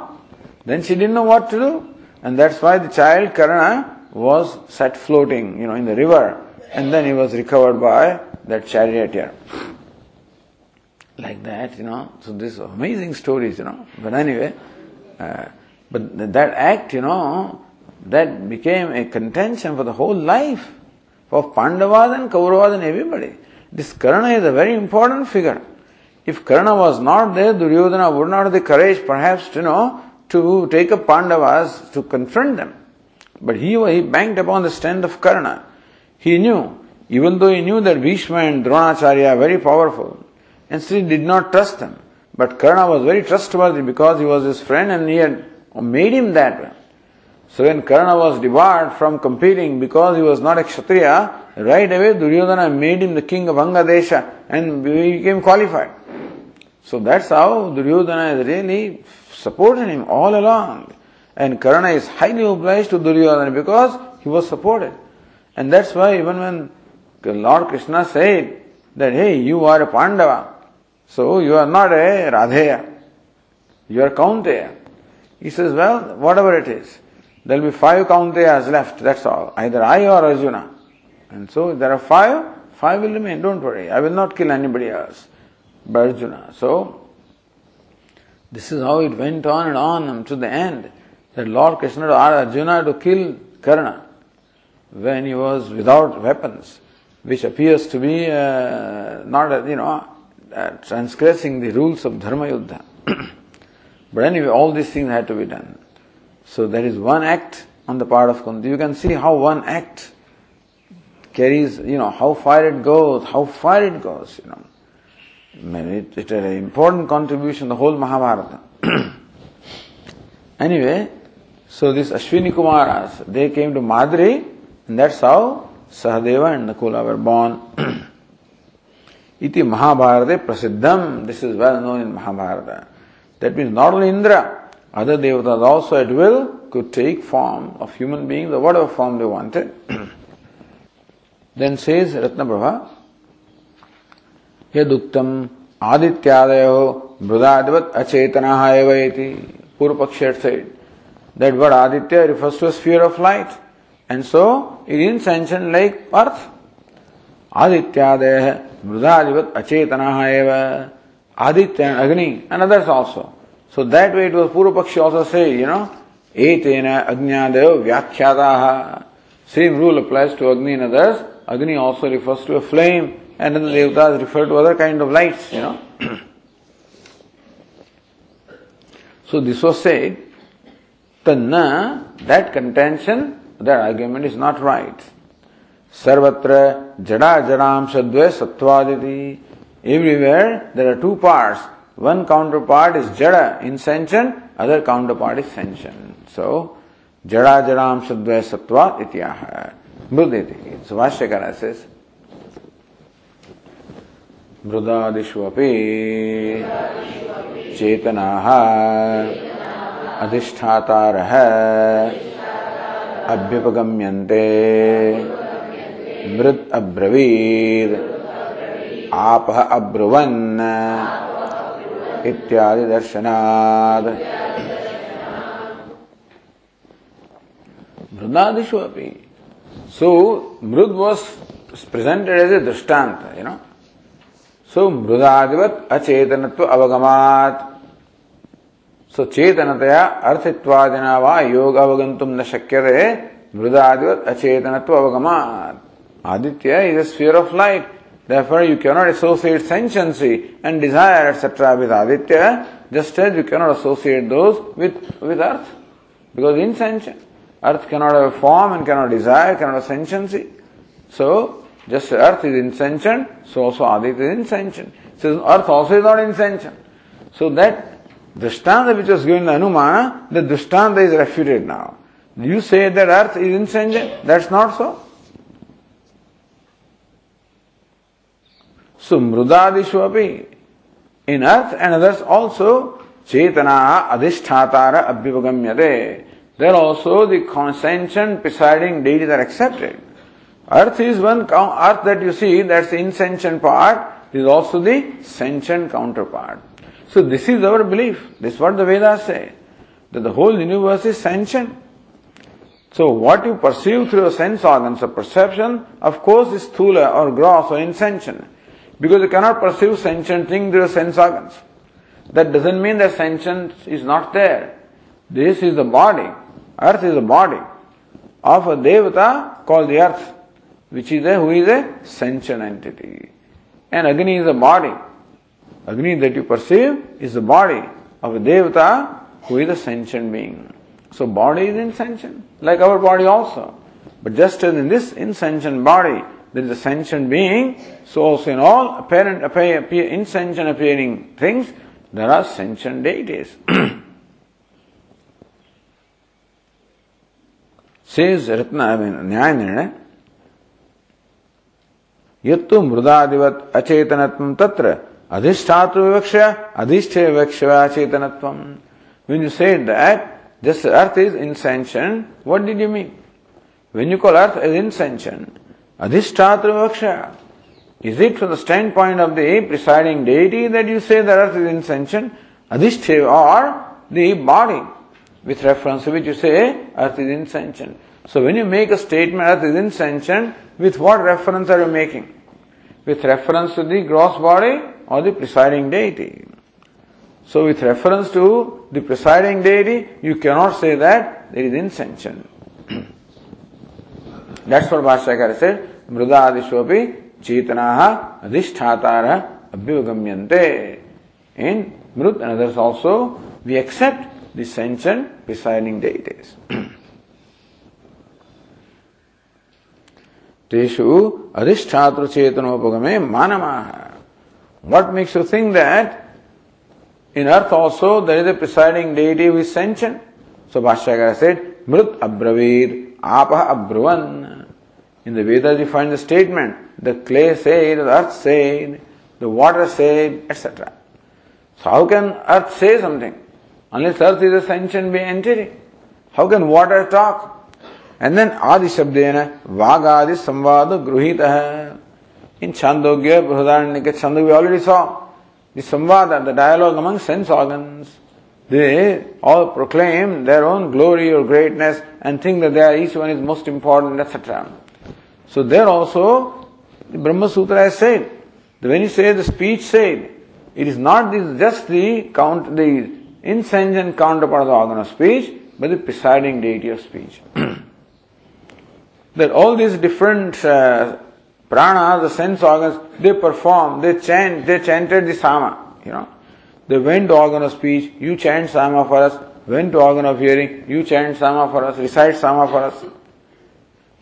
Then she didn't know what to do. And that's why the child Karna was set floating, you know, in the river. And then he was recovered by that charioteer. Like that, you know. So these amazing stories, you know. But anyway, uh, but that act, you know, that became a contention for the whole life For Pandavas and Kauravas and everybody. This Karna is a very important figure. If Karna was not there, Duryodhana would not have the courage perhaps to know to take up Pandavas to confront them. But he, he banked upon the strength of Karna. He knew, even though he knew that Bhishma and Dronacharya are very powerful, and still did not trust them. But Karna was very trustworthy because he was his friend and he had made him that way. So when Karna was debarred from competing because he was not a Kshatriya, right away Duryodhana made him the king of Angadesha and he became qualified. So that's how Duryodhana is really supported him all along. And Karna is highly obliged to Duryodhana because he was supported. And that's why even when Lord Krishna said that, hey, you are a Pandava, so you are not a Radheya, you are Kaunteya. He says, well, whatever it is, there will be five Kaunteyas left, that's all. Either I or Arjuna. And so there are five, five will remain, don't worry. I will not kill anybody else but Arjuna. So, this is how it went on and on to the end. That Lord Krishna asked Arjuna to kill Karna when he was without weapons, which appears to be uh, not, you know, uh, transgressing the rules of Dharma Yuddha. [clears throat] but anyway, all these things had to be done. So there is one act on the part of Kunti. You can see how one act carries, you know, how far it goes, how far it goes, you know. It, it had an important contribution, the whole Mahabharata. [clears throat] anyway, so this Ashwini Kumaras, they came to Madri, and that's how Sahadeva and Nakula were born. [clears throat] Iti Mahabharata Prasiddham, this is well known in Mahabharata. That means not only Indra, other devatas also at will could take form of human beings or whatever form they wanted. [clears throat] then says Ratnaprabha, यदुक्तम आदित्यादय हो अचेतना अचेतन एवती Purva Paksha side that word Aditya refers to sphere of light and so it insentient like earth आदित्यादय है मृदाधिपत अचेतन एव। Aditya Agni and others also so that way it was Purva Paksha also से यू नो ए तेन अग्नियादय व्याख्याता same rule applies to Agni and others Agni also refers to a flame and then the Devatas refer to other kind of lights, you know. [clears throat] so this was said, Tanna, that contention, that argument is not right. Sarvatra jada jadam sadve sattvaditi. Everywhere there are two parts. One counterpart is jada, insentient, other counterpart is sentient. So, jada jadam sadve sattva ityaha. Mruditi. So Bhashyakara says, मृदादिष्वपि चेतनाः अधिष्ठातारः अभ्युपगम्यन्ते। मृत् अब्रवीत्। आपः अब्रुवन् इत्यादि दर्शनात्। मृदादिषु अपि सो मृद was presented as a drishtanta, you know. Mrudadivat acetanatva avagamat. So chetanataya arthitvadina va yoga avagantum na shakyate mrudadivat acetanatva avagamat. Aditya is a sphere of light. Therefore, you cannot associate sentiency and desire, etc. with Aditya, just as you cannot associate those with, with earth. Because insentient. Earth cannot have form and cannot desire, cannot have sentiency. So, just earth is insentient, so also Aditya is insentient. So earth also is not insentient. So that Drishtanta which was given Anumana, the Drishtanta is refuted now. You say that earth is insentient, that's not so. So Mrudadishu in earth and others also, Chetana Adhishthatara Abhivagamyate. There also the consentient presiding deities are accepted. Earth is one earth that you see, that's the insentient part, is also the sentient counterpart. So this is our belief. This is what the Vedas say. That the whole universe is sentient. So what you perceive through your sense organs of perception, of course, is thula or gross or insentient. Because you cannot perceive sentient thing through your sense organs. That doesn't mean that sentient is not there. This is the body. Earth is the body of a devata called the earth which is a who is a sentient entity. And Agni is a body. Agni that you perceive is the body of a Devata who is a sentient being. So body is insentient, like our body also. But just as in this insentient body, there is a sentient being, so also in all apparent, appear, appear, insentient appearing things, there are sentient deities. [clears throat] Says Ratna, I mean, यत्तु मृदादिवत अचेतनत्वम तत्र। अधिष्ठातु विवक्ष अधिष्ठे विवक्ष अचेतनत्वम। When you say that this earth is insentient what did you mean when you call earth is insentient अधिष्ठातु विवक्ष is it from the stand point of the presiding deity that you say that earth is insentient अधिष्ठे or the body with reference which you say earth is insentient so when you make a statement earth is insentient with what reference are you making with reference to the gross body or the presiding deity. So, with reference to the presiding deity, you cannot say that there is insentient. [clears throat] That's what Bhashyakara said. Mrudadishopi chetanaha adhishtatara abhyugamyante. In Mrut and others also, we accept the sentient presiding deities. [clears throat] Teshu adhishthatra chetanopagame manamaha. What makes you think that in earth also there is a presiding deity with sanction? So Bhashyakara said, Mrut abravir apah abruvan. In the Vedas you find the statement, the clay said, the earth said, the water said, etc. So how can earth say something? Unless earth is a sentient entity. How can water talk? And then Adi Shabdena, Vagadi Samvada Gruhita. In Chandogya, Brihadaranyaka Chandogya, we already saw the Samvada, the dialogue among sense organs. They all proclaim their own glory or greatness and think that they are, each one is most important, etc. So there also, the Brahma Sutra has said, when you say the speech said, it is not just the count, the insentient counterpart of the organ of speech, but the presiding deity of speech. [clears throat] that all these different uh, prana, the sense organs, they perform, they chant, they chanted the sama, you know. They went to organ of speech, you chant sama for us, went to organ of hearing, you chant sama for us, recite sama for us.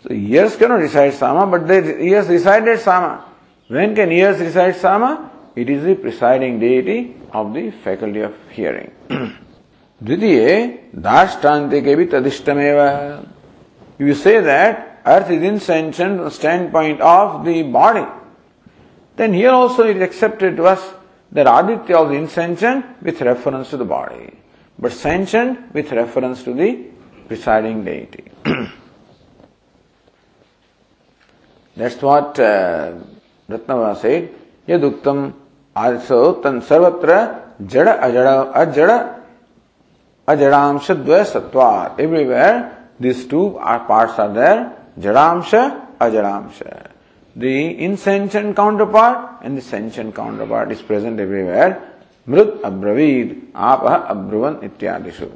So ears cannot recite sama, but they ears recited sama. When can ears recite sama? It is the presiding deity of the faculty of hearing. द्वितीय दाष्टान्ते के भी तदिष्टमेव you say that earth is the standpoint of the body, then here also it is accepted to us that Aditya is insentient with reference to the body, but sentient with reference to the presiding deity. [clears throat] That's what uh, Ratnava said. Yaduktam also tan sarvatra jada ajada ajada ajadamsha dvaya sattva. Everywhere these two are parts are there Jadamsha, Ajadamsha. The insentient counterpart and the sentient counterpart is present everywhere. मृत अब्रवीद आप अब्रुवन इत्यादिशु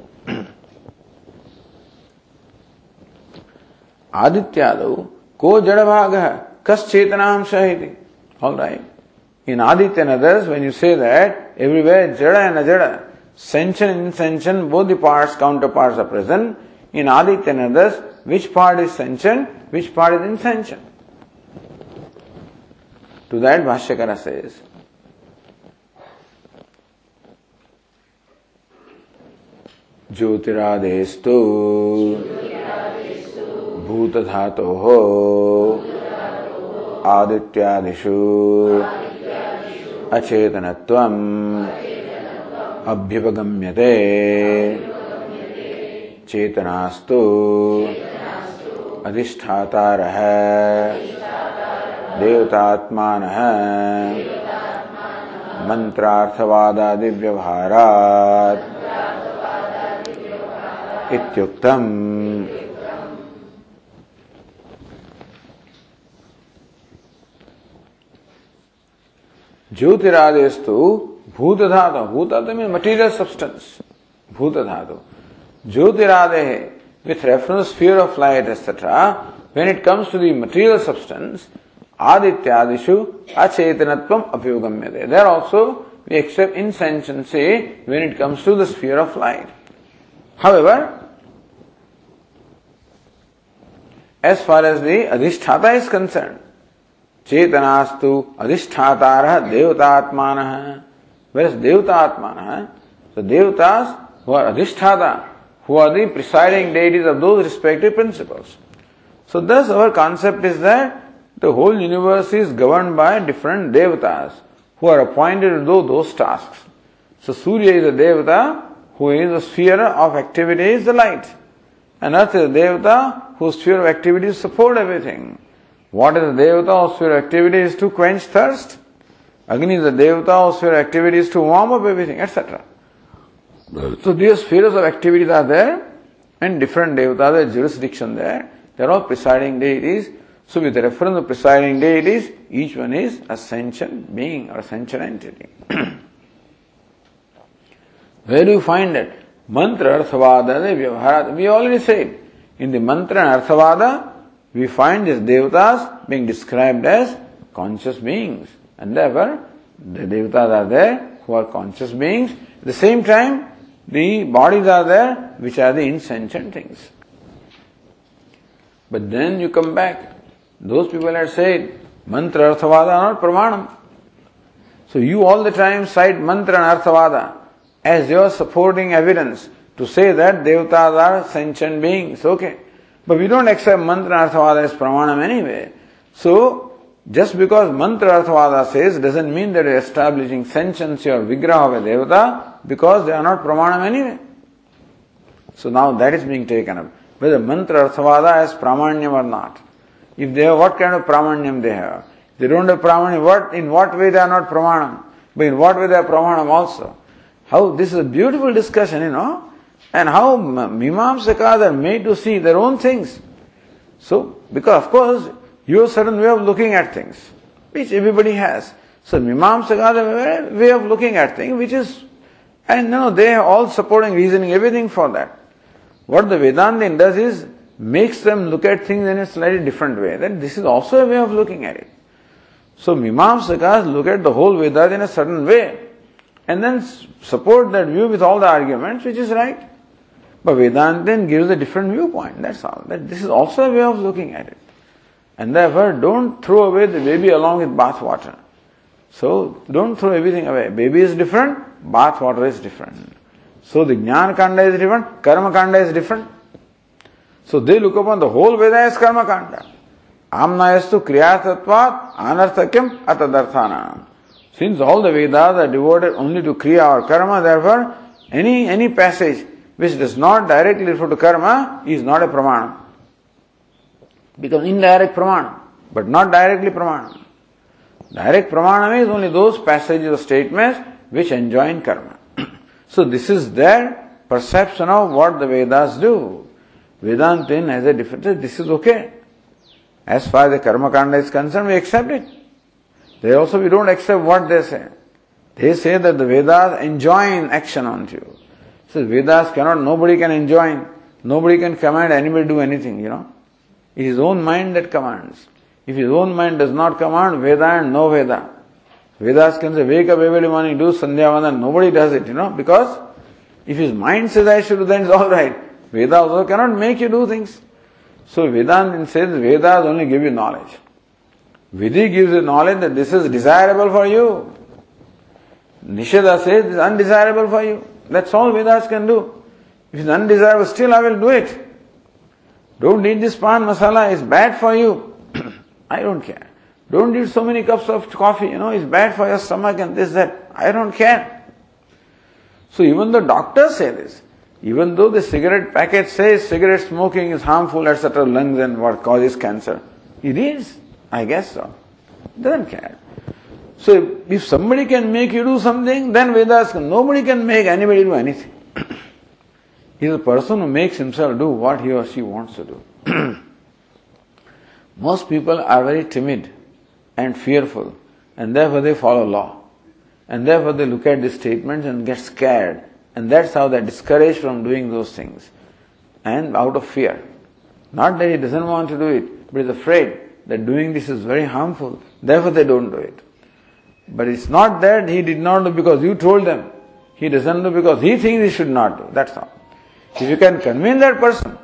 आदित्यादो को जड़ भाग है कस चेतनांश है all right in Aditya नदर्स others when you say that everywhere jada and ajada sentient insentient both the parts counter parts are present in Aditya which part is sentient, which part is insentient. To that Bhashyakara says, ज्योतिरादेस्तु भूतधातोः आदित्यादिषु अचेतनत्वम् अभ्युपगम्यते चेतनास्तु। अधिष्ठातार। देवतात्मान। मंत्रार्थवादादि व्यवहारात इत्युक्तम। ज्योतिरादेस्तु भूत धातु भूत में मटीरियल सब्सटेंस भूत धातु ज्योतिरादे with reference sphere of light, etc., when it comes to the material substance, adityadishu achetanatvam apyogamyate. There also we accept insentiency when it comes to the sphere of light. However, as far as the adhisthata is concerned. Adhishthatara devatatmana. Whereas devatatmana, the devatas who are adhisthata, who are the presiding deities of those respective principles. So thus our concept is that the whole universe is governed by different devatas who are appointed to do those tasks. So Surya is a devata who is a sphere of activity is the light. And Earth is a devata whose sphere of activity is support everything. What is the devata whose sphere of activity is to quench thirst? Agni is the devata whose sphere of activity is to warm up everything, etc. So these spheres of activities are there and different devatas, there jurisdiction there. They are all presiding deities. So with reference to presiding deities, each one is a sentient being or a sentient entity. [clears throat] Where do you find that? Mantra Arthavada Vyavharat. We already said, in the mantra and Arthavada, we find these devatas being described as conscious beings. And therefore, the devatas are there who are conscious beings. At the same time, the bodies are there which are the insentient things. But then you come back. Those people had said, mantra arthavada are not pramanam. So you all the time cite mantra and arthavada as your supporting evidence to say that devatas are sentient beings. Okay. But we don't accept mantra and arthavada as pramanam anyway. So, just because mantra arthavada says doesn't mean that you're establishing sentiency or vigraha of a devata because they are not pramanam anyway. So now that is being taken up whether mantra arthavada has pramanyam or not. If they have what kind of pramanyam they have. They don't have pramanyam, what in what way they are not pramanam, but in what way they are pramanam also. How this is a beautiful discussion, you know, and how Mimamsakas are made to see their own things. So, because of course, you have a certain way of looking at things, which everybody has. So Mimamsakas have a way of looking at things, which is, and know, they are all supporting reasoning, everything for that. What the Vedanta does is makes them look at things in a slightly different way. Then this is also a way of looking at it. So Mimamsakas look at the whole Vedas in a certain way and then support that view with all the arguments, which is right. But Vedanta gives a different viewpoint, that's all. That this is also a way of looking at it. And therefore, don't throw away the baby along with bath water. So, don't throw everything away. Baby is different, bath water is different. So the Jnana Kanda is different, Karma Kanda is different. So they look upon the whole Veda as Karma Kanda. Amnayastu Kriyatatvat Anarthakyam Atadarthana. Since all the Vedas are devoted only to Kriya or Karma, therefore, any, any passage which does not directly refer to Karma is not a Pramana. Becomes indirect Pramana, but not directly Pramana. Direct Pramana is only those passages or statements which enjoin Karma. [clears throat] So this is their perception of what the Vedas do. Vedantin has a different, this is okay. As far as the Karma Kanda is concerned, we accept it. They also, we don't accept what they say. They say that the Vedas enjoin action on you. So Vedas cannot, nobody can enjoin, nobody can command anybody to do anything, you know. His own mind that commands. If his own mind does not command, Veda and no Veda. Vedas can say, wake up every morning, do Sandhya Vandan. Nobody does it, you know, because if his mind says I should do, then it's alright. Veda also cannot make you do things. So Vedanta says Vedas only give you knowledge. Vidhi gives you knowledge that this is desirable for you. Nisheda says is undesirable for you. That's all Vedas can do. If it's undesirable, still I will do it. Don't eat this pan masala, it's bad for you. [clears throat] I don't care. Don't eat so many cups of coffee, you know, it's bad for your stomach and this, that. I don't care. So even the doctors say this. Even though the cigarette packet says cigarette smoking is harmful, etc., lungs and what causes cancer. It is. I guess so. Doesn't care. So if somebody can make you do something, then Vedas. Nobody can make anybody do anything. [clears throat] He is a person who makes himself do what he or she wants to do. [clears throat] Most people are very timid and fearful, and therefore they follow law. And therefore they look at these statements and get scared. And that's how they're discouraged from doing those things. And out of fear. Not that he doesn't want to do it, but he's afraid that doing this is very harmful. Therefore they don't do it. But it's not that he did not do because you told them. He doesn't do because he thinks he should not do. That's all. If you can convince that person,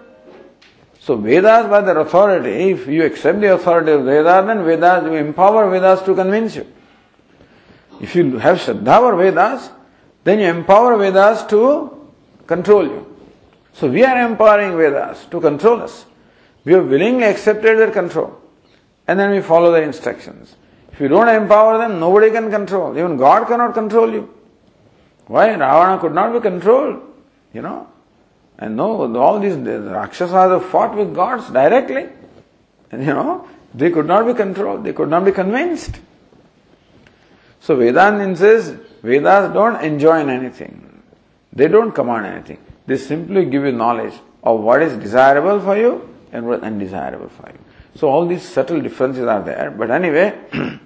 So Vedas by their authority, if you accept the authority of Vedas, then Vedas, you empower Vedas to convince you. If you have Shraddha for Vedas, then you empower Vedas to control you. So we are empowering Vedas to control us. We have willingly accepted their control. And then we follow their instructions. If you don't empower them, nobody can control. Even God cannot control you. Why? Ravana could not be controlled. You know? And no, all these the Rakshasas fought with gods directly. And you know, they could not be controlled, they could not be convinced. So Vedanta says Vedas don't enjoin anything. They don't command anything. They simply give you knowledge of what is desirable for you and what is undesirable for you. So all these subtle differences are there. But anyway, [clears throat]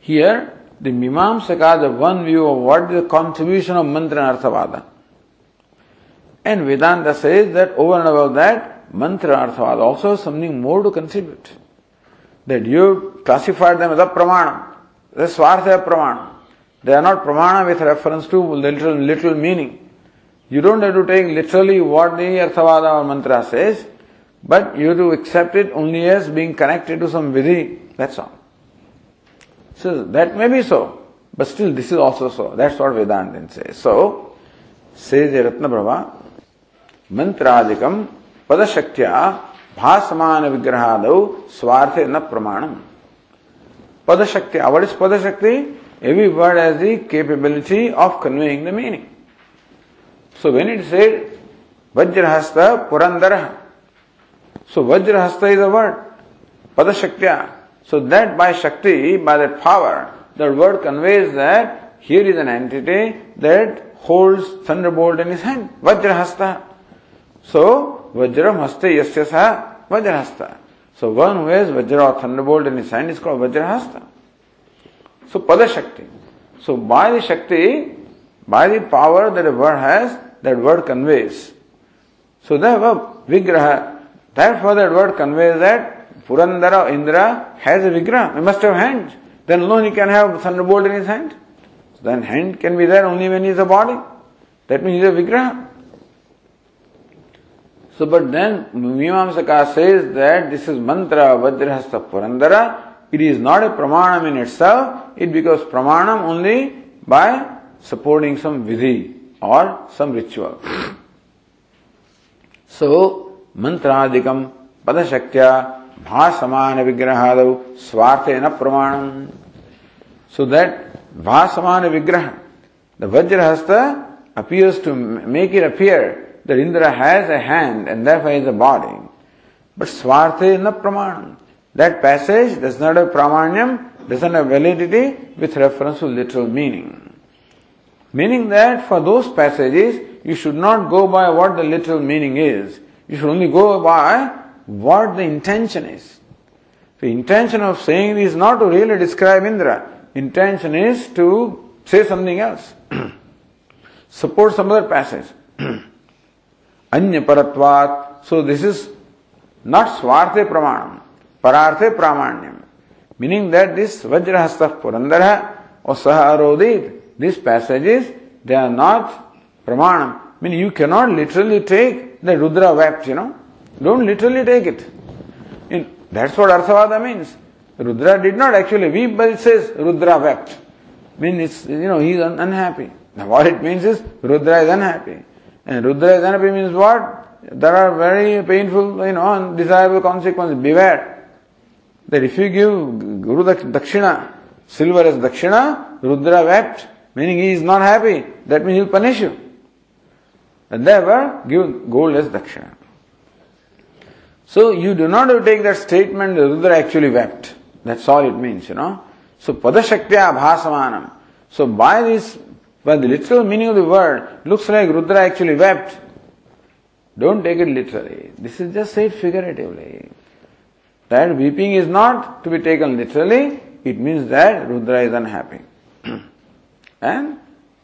here the Mimamsaka, the one view of what is the contribution of mantra and arthavada. And Vedanta says that over and above that, mantra arthavad also something more to contribute. That you classified them as a pramana, the swartha pramana. They are not pramana with reference to literal, literal meaning. You don't have to take literally what the arthavada or mantra says, but you have to accept it only as being connected to some vidhi. That's all. So that may be so, but still this is also so. That's what Vedanta says. So, says the Ratna Prabha, मंत्रादिकम पदशक्त्या भाषमान विग्रहाद स्वार्थ न प्रमाणम। Padashakti a word is padashakti? Every word has the capability of conveying the meaning so when it say Vajrahasta Purandara so Vajrahasta is a word पदशक्त्या so that by shakti by that power that word conveys that is an entity hold that holds thunderbolt in his hand, Vajrahasta. So, Vajram Haste Yasyasa Vajrahasta. So, one who has Vajra or thunderbolt in his hand is called Vajrahasta. So, Pada Shakti. So, by the Shakti, by the power that a word has, that word conveys. So, therefore, Vigraha, therefore that word conveys that Purandara Indra has a Vigraha. He must have hands. Then alone he can have thunderbolt in his hand. So then hand can be there only when he is a body. That means he is a Vigraha. So, but then Mimamsaka says that this is mantra Vajrahasta Purandara. It is not a pramanam in itself. It becomes pramanam only by supporting some vidhi or some ritual. So, mantradikam padashaktya bhasamana vigrahadau swartena pramanam. So that bhasamana vigraha, the Vajrahasta appears to make it appear that Indra has a hand and therefore is a body. But Swarthe na praman. That passage does not have pramanyam, doesn't have validity with reference to literal meaning. Meaning that for those passages, you should not go by what the literal meaning is. You should only go by what the intention is. The intention of saying is not to really describe Indra. Intention is to say something else. [clears throat] Support some other passage. [clears throat] अन्य परत्वात so this is not स्वार्थे प्रमाणम परार्थे प्रामाण्यम meaning that this Vajrahasta Purandar और सह अरोदित this passages they are not प्रमाणम mean you can not literally take the Rudra wept you know don't literally take it in that's what अर्थवाद means Rudra did not actually weep but says Rudra wept mean it's you know he is अनहैप्पy what it means is Rudra is unhappy. And Rudra Ganapi means what? There are very painful, you know, undesirable consequences. Beware that if you give Guru Dakshina, silver as Dakshina, Rudra wept, meaning he is not happy. That means he will punish you. And therefore, give gold as Dakshina. So you do not take that statement Rudra actually wept. That's all it means, you know. So Padashaktya Bhasamanam. So by this but the literal meaning of the word looks like Rudra actually wept. Don't take it literally. This is just said figuratively. That weeping is not to be taken literally. It means that Rudra is unhappy. [clears throat] and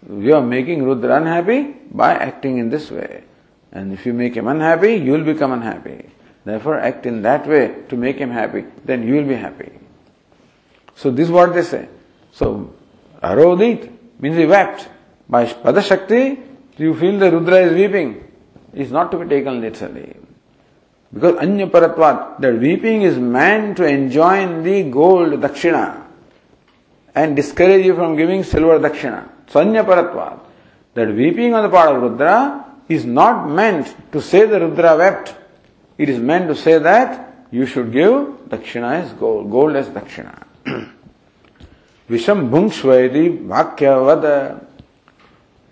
you are making Rudra unhappy by acting in this way. And if you make him unhappy, you will become unhappy. Therefore, act in that way to make him happy. Then you will be happy. So this is what they say. So, Arodit means he wept. By Pada Shakti, you feel the Rudra is weeping. It's not to be taken literally. Because Anyaparatvat, that weeping is meant to enjoin the gold dakshina and discourage you from giving silver dakshina. Sanyaparatvat. That weeping on the part of Rudra is not meant to say the Rudra wept. It is meant to say that you should give dakshina as gold, gold as dakshina. [clears throat] Visham bhungshvaidi bhakyavad.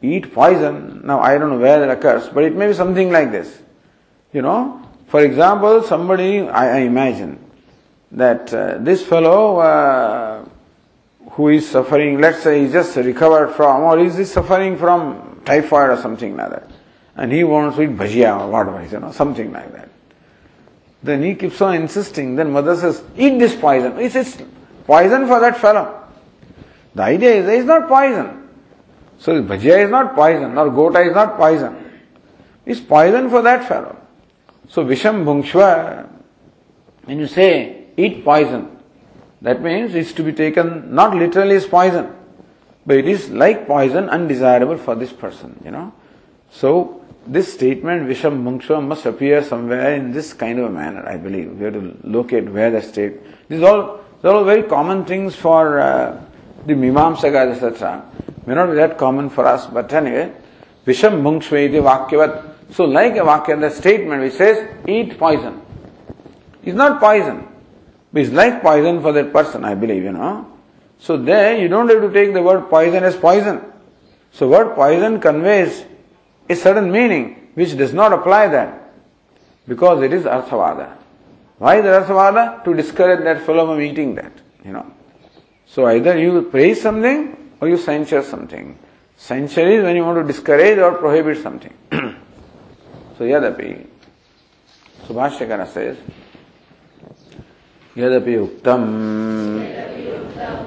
Eat poison. Now I don't know where that occurs, but it may be something like this. You know, for example, somebody, I, I imagine, that uh, this fellow uh, who is suffering, let's say he just recovered from, or is he suffering from typhoid or something like that, and he wants to eat bhajia or whatever, you know, something like that. Then he keeps on insisting, then mother says, eat this poison. It's, it's poison for that fellow. The idea is, it's not poison. So bhajia is not poison, or gota is not poison. It's poison for that fellow. So Visham Bhungshva, when you say eat poison, that means it's to be taken not literally as poison, but it is like poison undesirable for this person, you know. So this statement Visham Bhungshva must appear somewhere in this kind of a manner, I believe. We have to locate where the state. These all, these are all very common things for uh, the Mimamsakas, etc. May not be that common for us, but anyway, Visham Bhungshva iti vakyavat. So like a vakya, the statement which says, eat poison. It's not poison. But it's like poison for that person, I believe, you know. So there you don't have to take the word poison as poison. So word poison conveys a certain meaning which does not apply that. Because it is arthavada. Why is arthavada? To discourage that fellow from eating that, you know. So either you praise something or you censure something. Censure is when you want to discourage or prohibit something. so yadapi. Subhashakara says, यद्यपि उक्तम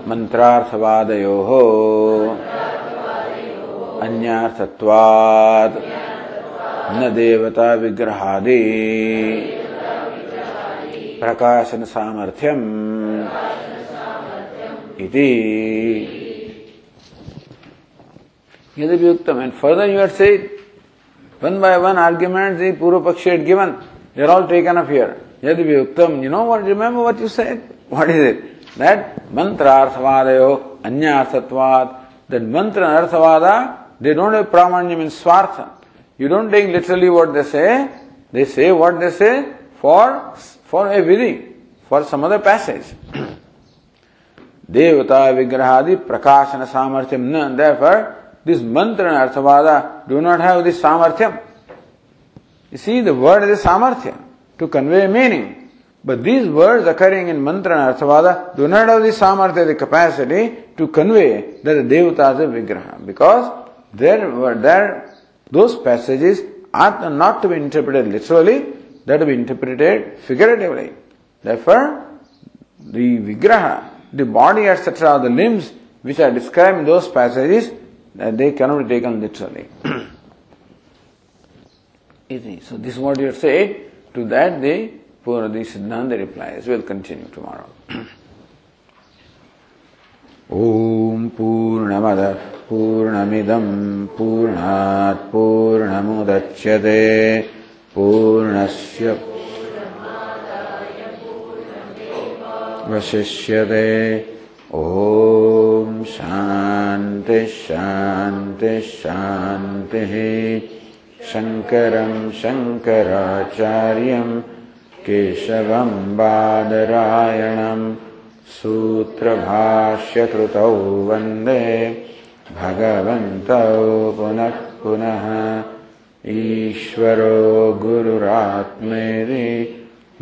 मंत्रार्थवादयो अन्यार्थत्वात् न देवता विग्रहादि प्रकाशन सामर्थ्यम iti. Yadabhyuktam. And further you had said, one by one arguments the Purva had given, they are all taken up here. Yadabhyuktam. You know what, remember what you said? What is it? That mantra arthavadho, anya anyasattvad. That mantra and arthavada, they don't have pramanyam in swartha. You don't take literally what they say. They say what they say for, for a vidi, for some other passage. [clears throat] Devata vigrahadi prakashana samarthyam na, therefore, this mantra and arthavada do not have this samarthyam. You see, the word is samarthyam to convey meaning. But these words occurring in mantra and arthavada do not have the samartha, the capacity to convey that the devata is vigraha. Because there were there those passages are not to be interpreted literally, they are to be interpreted figuratively. Therefore, the vigraha, the body, etc., the limbs which are described in those passages, they cannot be taken literally. so this is what you are saying. To that the Purnadi Siddhanta replies. We'll continue tomorrow. ॐ पूर्णमदः पूर्णमिदं पूर्णात् पूर्णमुदच्यते पूर्णस्य वशिष्यते ॐ शान्तिः शान्तिः शान्तिः। शङ्करं शङ्कराचार्यं केशवं बादरायणं सूत्रभाष्यकृतौ वन्दे। भगवन्तौ पुनः पुनः। ईश्वरो गुरुरात्मेरि